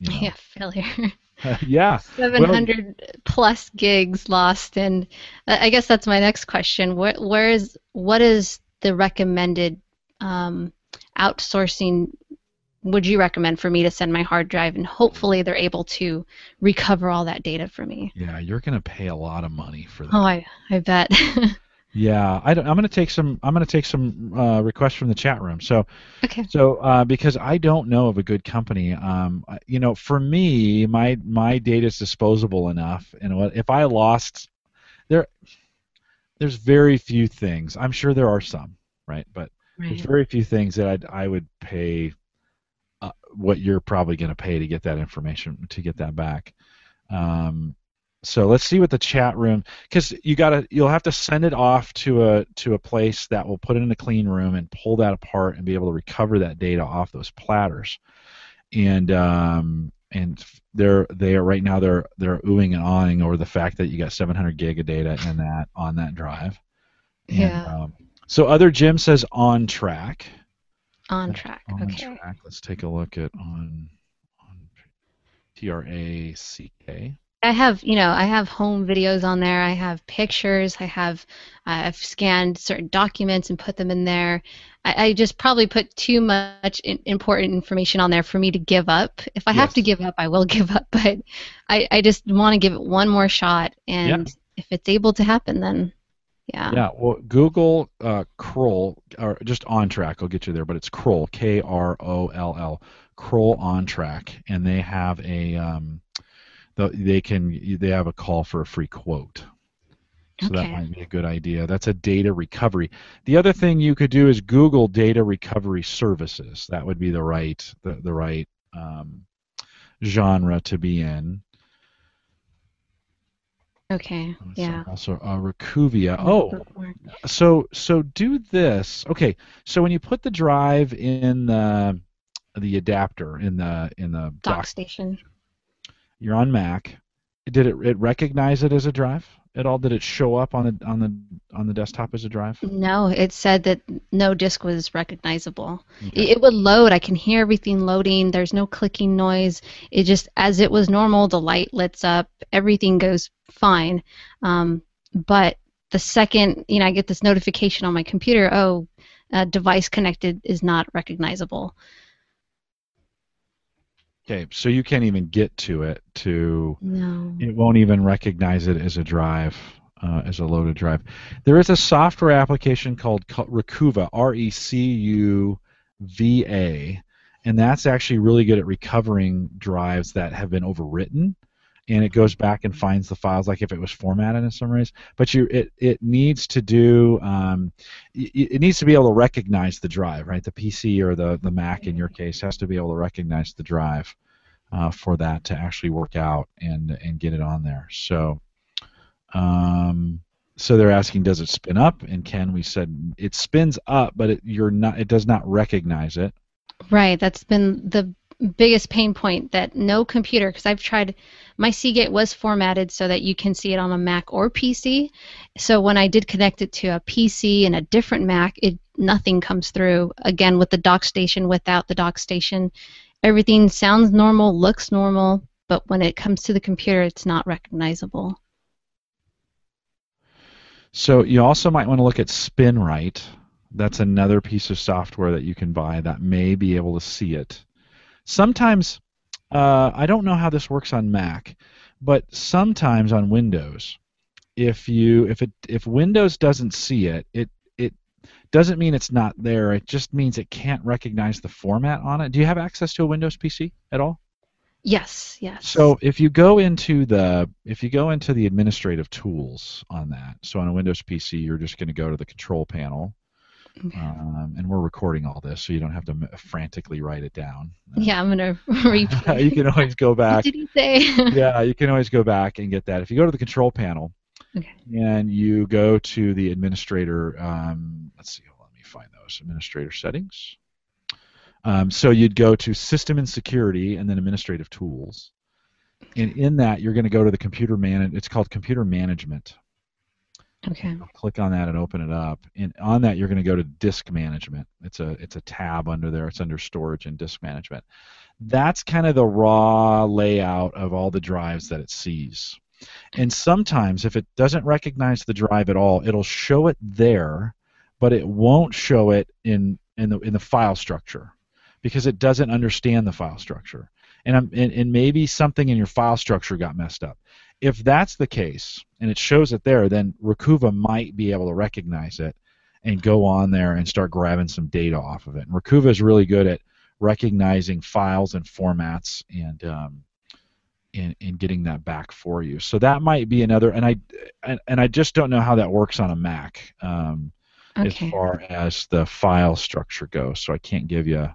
You know. Yeah, failure. yeah. 700 well, plus gigs lost, and I guess that's my next question. Where, where is what is the recommended um, outsourcing would you recommend for me to send my hard drive and hopefully they're able to recover all that data for me? Yeah you're going to pay a lot of money for that. Oh i, I bet. Yeah I am going to take some i'm going to take some uh, requests from the chat room. So okay. so uh, because i don't know of a good company um, you know for me my my data is disposable enough. And what if i lost there there's very few things. I'm sure there are some right? But right. there's very few things that I'd, i would pay what you're probably going to pay to get that information to get that back. Um, so let's see what the chat room because you gotta you'll have to send it off to a to a place that will put it in a clean room and pull that apart and be able to recover that data off those platters. And um, and they're they are right now they're they're oohing and awing over the fact that you got 700 gig of data in that on that drive. And, yeah. um, so other Jim says Ontrack Ontrack. On okay. track. Let's take a look at on on T R A C K. I have, you know, I have home videos on there. I have pictures. I have, uh, I've scanned certain documents and put them in there. I, I just probably put too much in, important information on there for me to give up. If I yes. have to give up, I will give up. But I, I just want to give it one more shot, and yeah. if it's able to happen, then yeah. Yeah. Well, Google uh, Kroll or just Ontrack. I'll get you there, but it's Kroll, K R O L L, Kroll Ontrack, and they have a um, the, they can they have a call for a free quote. So okay. that might be a good idea. That's a data recovery. The other thing you could do is Google data recovery services. That would be the right the, the right um, genre to be in. Okay. Yeah. Also, uh, Recuva. Oh, so so do this. Okay. So when you put the drive in the the adapter in the in the dock, dock station, you're on Mac. Did it it recognize it as a drive? At all? Did it show up on the on the on the desktop as a drive? No, it said that no disk was recognizable. Okay. It, it, would load. I can hear everything loading. There's no clicking noise. It just as it was normal. The light lights up. Everything goes fine. Um, but the second you know I get this notification on my computer, oh, device connected is not recognizable. Okay, so you can't even get to it. To no. it won't even recognize it as a drive, uh, as a loaded drive. There is a software application called Recuva, R-E-C-U-V-A, and that's actually really good at recovering drives that have been overwritten, and it goes back and finds the files like if it was formatted in some ways. But you, it it needs to do, um, it, it needs to be able to recognize the drive, right? The PC or the the Mac in your case has to be able to recognize the drive uh, for that to actually work out and and get it on there. So Um, so they're asking, does it spin up? And Ken, we said it spins up, but it, you're not. It does not recognize it. Right. That's been the biggest pain point that no computer, because I've tried, my Seagate was formatted so that you can see it on a Mac or PC. So when I did connect it to a PC and a different Mac, it nothing comes through. Again, with the dock station, without the dock station, everything sounds normal, looks normal, but when it comes to the computer, it's not recognizable. So you also might want to look at SpinRite. That's another piece of software that you can buy that may be able to see it. Sometimes, uh, I don't know how this works on Mac, but sometimes on Windows, if you if it if Windows doesn't see it, it it doesn't mean it's not there. It just means it can't recognize the format on it. Do you have access to a Windows PC at all? Yes, yes. So if you go into the if you go into the administrative tools on that, so on a Windows PC, you're just going to go to the control panel, Okay. um, and we're recording all this, so you don't have to m- frantically write it down. yeah, I'm gonna replay. you can always go What back. did he say? yeah, you can always go back and get that. If you go to the control panel Okay. and you go to the administrator, um, let's see, let me find those administrator settings. Um, so you'd go to System and Security and then Administrative Tools. And in that, you're going to go to the computer man. It's called Computer Management. Okay. Click on that and open it up. And on that, you're going to go to Disk Management. It's a it's a tab under there. It's under Storage and Disk Management. That's kind of the raw layout of all the drives that it sees. And sometimes, if it doesn't recognize the drive at all, it'll show it there, but it won't show it in in the in the file structure because it doesn't understand the file structure. And, I'm, and, and maybe something in your file structure got messed up. If that's the case and it shows it there, then Recuva might be able to recognize it and go on there and start grabbing some data off of it. And Recuva is really good at recognizing files and formats and um, and, and getting that back for you. So that might be another. And I and, and I just don't know how that works on a Mac um, Okay. as far as the file structure goes. So I can't give you.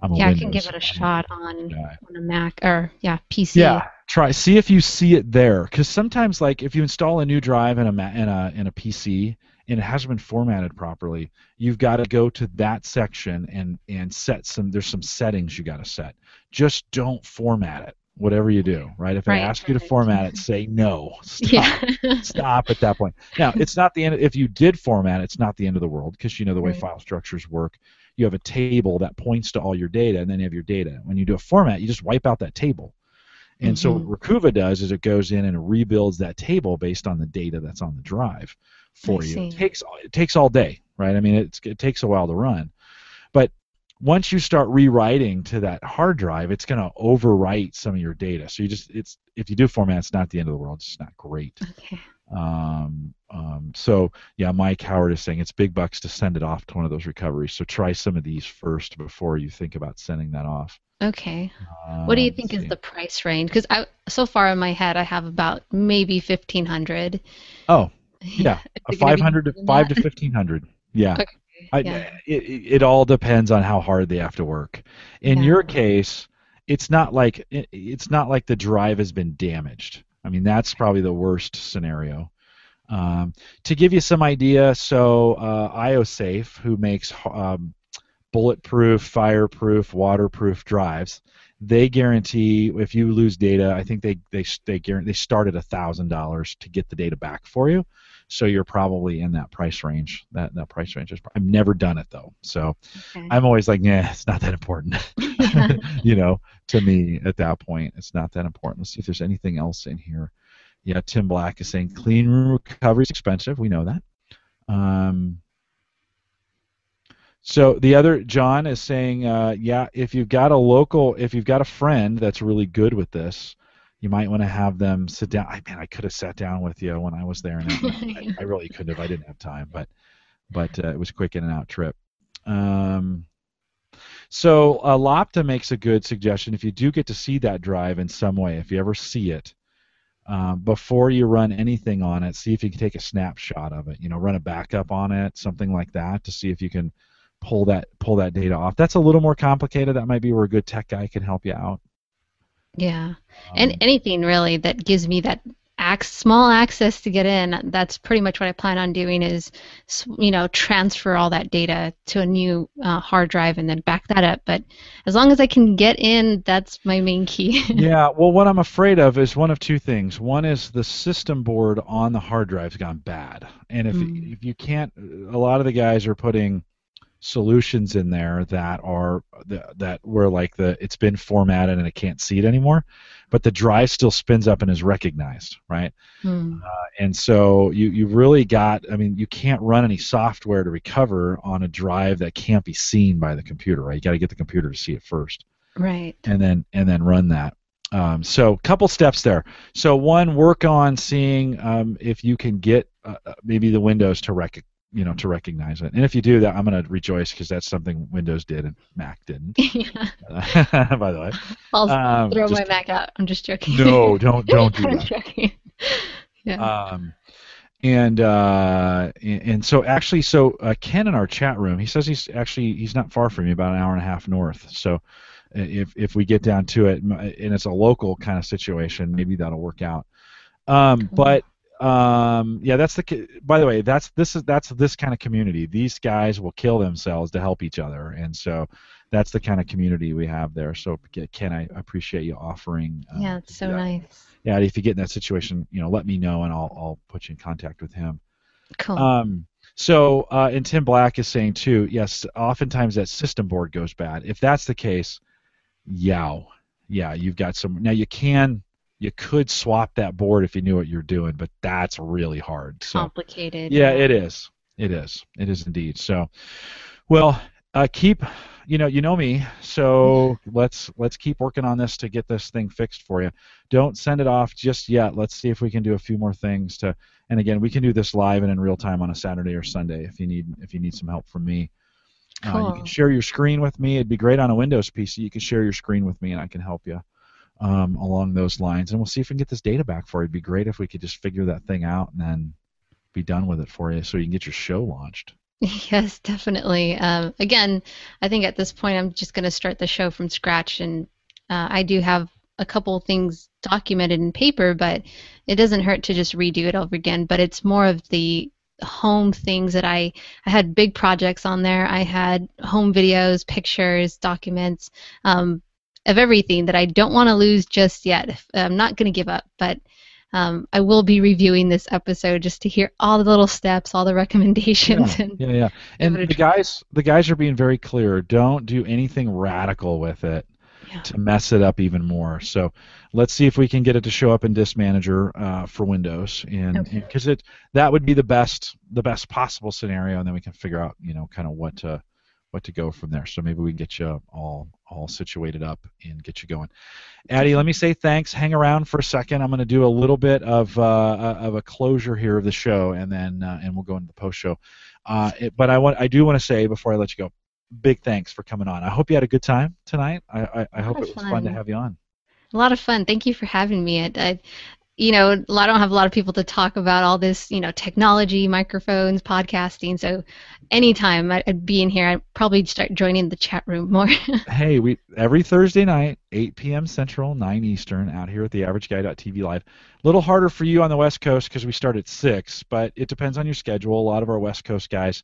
I'm a Yeah, I can give it a shot on on a Mac or yeah PC. Yeah, try see if you see it there, because sometimes like if you install a new drive in a in a in a PC and it hasn't been formatted properly, you've got to go to that section and and set some. There's some settings you got to set. Just don't format it. Whatever you do, right? If Right, I ask you to format it, say no. Stop. Yeah. Stop at that point. Now, it's not the end. If you did format, it's not the end of the world because you know the way Right. file structures work. You have a table that points to all your data, and then you have your data. When you do a format, you just wipe out that table. And so Mhm. what Recuva does is it goes in and rebuilds that table based on the data that's on the drive for I you. It takes it takes all day, right? I mean, it's, it takes a while to run, but once you start rewriting to that hard drive, it's going to overwrite some of your data. So you just it's if you do format, it's not the end of the world. It's just not great. okay. Um, um, so yeah, Mike Howard is saying it's big bucks to send it off to one of those recoveries. So try some of these first before you think about sending that off. Okay. What do you Um, think is see. the price range? Because I so far in my head I have about maybe fifteen hundred. Oh, yeah, a Is it gonna 500 to 5 to 1500. Yeah. Okay, I, yeah. it, it it all depends on how hard they have to work. In Yeah. your case, it's not like it, it's not like the drive has been damaged. I mean, that's probably the worst scenario. Um, to give you some idea, so uh, IOSafe, who makes um, bulletproof, fireproof, waterproof drives, they guarantee if you lose data, I think they they they guarantee they start at thousand dollars to get the data back for you. So you're probably in that price range. That that price range is. I've never done it though, so Okay. I'm always like, yeah, it's not that important. You know, to me at that point, it's not that important. Let's see if there's anything else in here. Yeah, Tim Black is saying clean room recovery is expensive. We know that. Um, so the other John is saying, uh, yeah, if you've got a local, if you've got a friend that's really good with this, you might want to have them sit down. I man, I could have sat down with you when I was there, and I, I really couldn't have. I didn't have time, but but uh, it was a quick in and out trip. Um, so uh, Lopta makes a good suggestion. If you do get to see that drive in some way, if you ever see it, um, before you run anything on it, see if you can take a snapshot of it. You know, run a backup on it, something like that, to see if you can pull that pull that data off. That's a little more complicated. That might be where a good tech guy can help you out. yeah. Um, And anything really that gives me that ac- small access to get in, that's pretty much what I plan on doing is, you know, transfer all that data to a new uh, hard drive and then back that up. But as long as I can get in, that's my main key. yeah, well, what I'm afraid of is one of two things. One is the system board on the hard drive's gone bad, and if Mm. if you can't, a lot of the guys are putting solutions in there that are that, that where like the it's been formatted and it can't see it anymore, but the drive still spins up and is recognized, right? Hmm. and so you you really got I mean you can't run any software to recover on a drive that can't be seen by the computer, right? You got to get the computer to see it first Right. and then and then run that. Um, so couple steps there. So one, work on seeing um, if you can get uh, uh, maybe the Windows to rec- you know to recognize it. And if you do that, I'm going to rejoice because that's something Windows did and Mac didn't. yeah. by the way, I'll um, throw just- my Mac out. I'm just joking. no, don't don't do I'm that. joking. yeah. Um, and uh, and and so actually, so uh, Ken in our chat room, he says he's actually he's not far from me, about an hour and a half north. So uh, if if we get down to it, and it's a local kind of situation, maybe that'll work out. Um, Cool. but um, yeah, that's the. By the way, that's this is that's this kind of community. These guys will kill themselves to help each other, and so that's the kind of community we have there. So Ken, I appreciate you offering. uh, yeah, it's so that nice. yeah, if you get in that situation, you know, let me know and I'll I'll put you in contact with him. Cool. Um, so uh, and Tim Black is saying too, yes, oftentimes that system board goes bad. If that's the case, yow, yeah, you've got some. Now you can you could swap that board if you knew what you're doing, but that's really hard. So Complicated. yeah, it is. It is. It is indeed. So, well, uh, keep. You know, you know me. So let's let's keep working on this to get this thing fixed for you. Don't send it off just yet. Let's see if we can do a few more things to. And again, we can do this live and in real time on a Saturday or Sunday if you need if you need some help from me. Uh, you can share your screen with me. It'd be great on a Windows PC. You can share your screen with me, and I can help you um, along those lines. And we'll see if we can get this data back for you. It'd be great if we could just figure that thing out and then be done with it for you, so you can get your show launched. Yes, definitely. Um, again, I think at this point I'm just going to start the show from scratch, and uh, I do have a couple things documented in paper, but it doesn't hurt to just redo it over again. But it's more of the home things that I I had big projects on there. I had home videos, pictures, documents, um, of everything that I don't want to lose just yet. I'm not going to give up, but um, I will be reviewing this episode just to hear all the little steps, all the recommendations, and Yeah, yeah. And the guys, the guys are being very clear. Don't do anything radical with it Yeah. to mess it up even more. So let's see if we can get it to show up in Disk Manager uh, for Windows, and Okay. because it that would be the best the best possible scenario, and then we can figure out you know kind of what to what to go from there. So maybe we can get you all all situated up and get you going. Addy, let me say thanks. Hang around for a second. I'm going to do a little bit of uh, of a closure here of the show, and then uh, and we'll go into the post show. Uh, it, but I want I do want to say before I let you go, big thanks for coming on. I hope you had a good time tonight. I I, I hope it was fun to have you on. A lot of fun. Thank you for having me. I, I, you know, I don't have a lot of people to talk about all this, you know, technology, microphones, podcasting. So anytime I'd be in here, I'd probably start joining the chat room more. Hey, we every Thursday night, 8 p.m. Central, 9 Eastern, out here at the AverageGuy.tv live. A little harder for you on the West Coast because we start at six, but it depends on your schedule. A lot of our West Coast guys,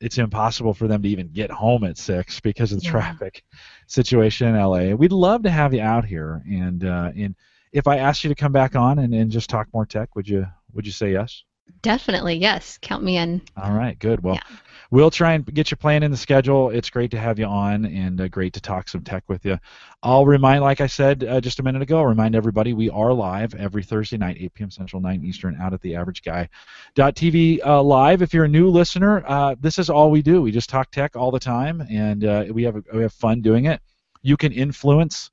it's impossible for them to even get home at six because of the Yeah. traffic situation in LA. We'd love to have you out here, and uh, and if I asked you to come back on and, and just talk more tech, would you would you say yes? Definitely, yes. Count me in. All right, good. Well, Yeah. we'll try and get you playing in the schedule. It's great to have you on and uh, great to talk some tech with you. I'll remind, like I said uh, just a minute ago, I'll remind everybody we are live every Thursday night, 8 p.m. Central, 9 Eastern, out at the Average Guy. TV uh, live. If you're a new listener, uh, this is all we do. We just talk tech all the time, and uh, we have we have fun doing it. You can influence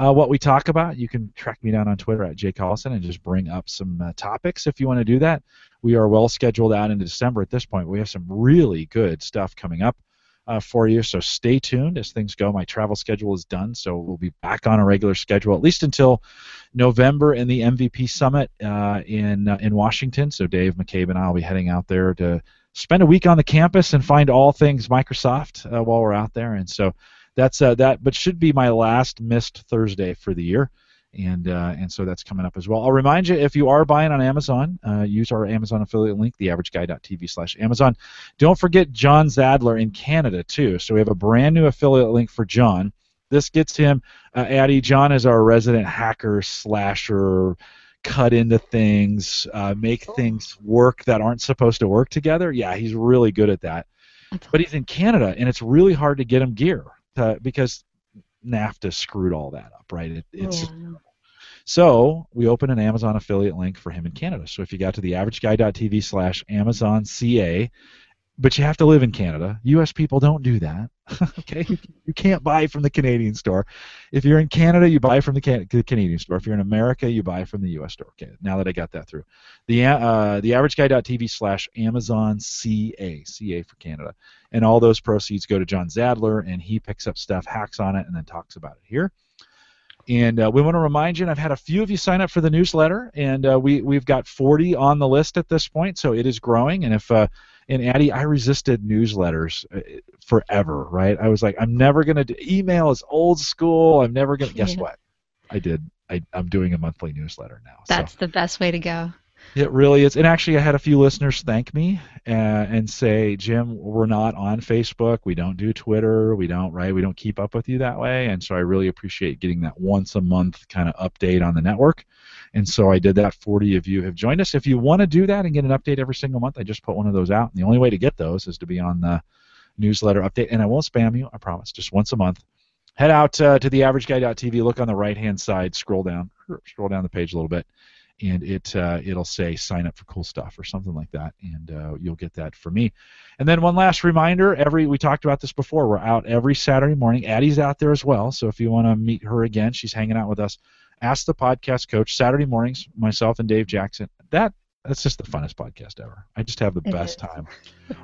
uh, what we talk about. You can track me down on Twitter at Jay Collison and just bring up some uh, topics if you want to do that. We are well scheduled out into December at this point. We have some really good stuff coming up uh, for you, so stay tuned as things go. My travel schedule is done, so we'll be back on a regular schedule at least until November in the MVP Summit uh, in uh, in Washington. So Dave McCabe and I will be heading out there to spend a week on the campus and find all things Microsoft uh, while we're out there. And so that's uh, that, but should be my last missed Thursday for the year. and uh, and so that's coming up as well. I'll remind you if you are buying on Amazon, uh, use our Amazon affiliate link, theaverageguy.tv/amazon. Don't forget John Zadler in Canada too. So we have a brand new affiliate link for John. This gets him, uh, Addy. John is our resident hacker slasher. Cut into things, uh, make cool. things work that aren't supposed to work together. Yeah, he's really good at that. But he's in Canada, and it's really hard to get him gear to, because NAFTA screwed all that up, right? It, it's yeah. so we open an Amazon affiliate link for him in Canada. So if you got to the averageguy.tv slash Amazon CA, but you have to live in Canada. U.S. people don't do that. okay, you can't buy from the Canadian store. If you're in Canada, you buy from the, Can- the, Canadian store. If you're in America, you buy from the U.S. store. Okay, now that I got that through, the uh, the averageguy.tv slash Amazon CA CA for Canada, and all those proceeds go to John Zadler, and he picks up stuff, hacks on it, and then talks about it here. And uh, we want to remind you, and I've had a few of you sign up for the newsletter, and uh, we we've got 40 on the list at this point, so it is growing. And if uh, and Addy, I resisted newsletters uh, forever, right? I was like, I'm never gonna do email is old school. I'm never gonna. Guess yeah. what? I did. I, am doing a monthly newsletter now. That's so. the best way to go. It really is. And actually, I had a few listeners thank me uh, and say, Jim, we're not on Facebook. We don't do Twitter. We don't, right? We don't keep up with you that way. And so I really appreciate getting that once a month kind of update on the network. And so I did that. 40 of you have joined us. If you want to do that and get an update every single month, I just put one of those out. And the only way to get those is to be on the newsletter update. And I won't spam you, I promise, just once a month. Head out uh, to theaverageguy.tv, look on the right hand side, scroll down, scroll down the page a little bit and it uh, it'll say sign up for cool stuff or something like that, and uh, you'll get that for me. And then one last reminder: every we talked about this before. We're out every Saturday morning. Addy's out there as well, so if you want to meet her again, she's hanging out with us. Ask the podcast coach Saturday mornings. Myself and Dave Jackson. That that's just the funnest podcast ever. I just have the it best is. time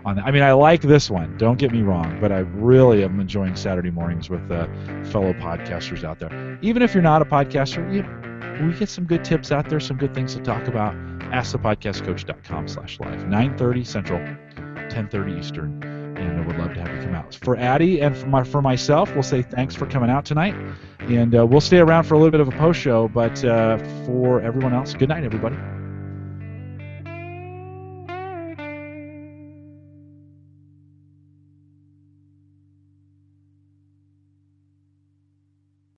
on that. I mean, I like this one. Don't get me wrong, but I really am enjoying Saturday mornings with uh, fellow podcasters out there. Even if you're not a podcaster, you we get some good tips out there, some good things to talk about. AskThePodcastCoach.com slash live. 9.30 Central, 10.30 Eastern. And I would love to have you come out. For Addy and for, my, for myself, we'll say thanks for coming out tonight. And uh, we'll stay around for a little bit of a post show. But uh, for everyone else, good night, everybody.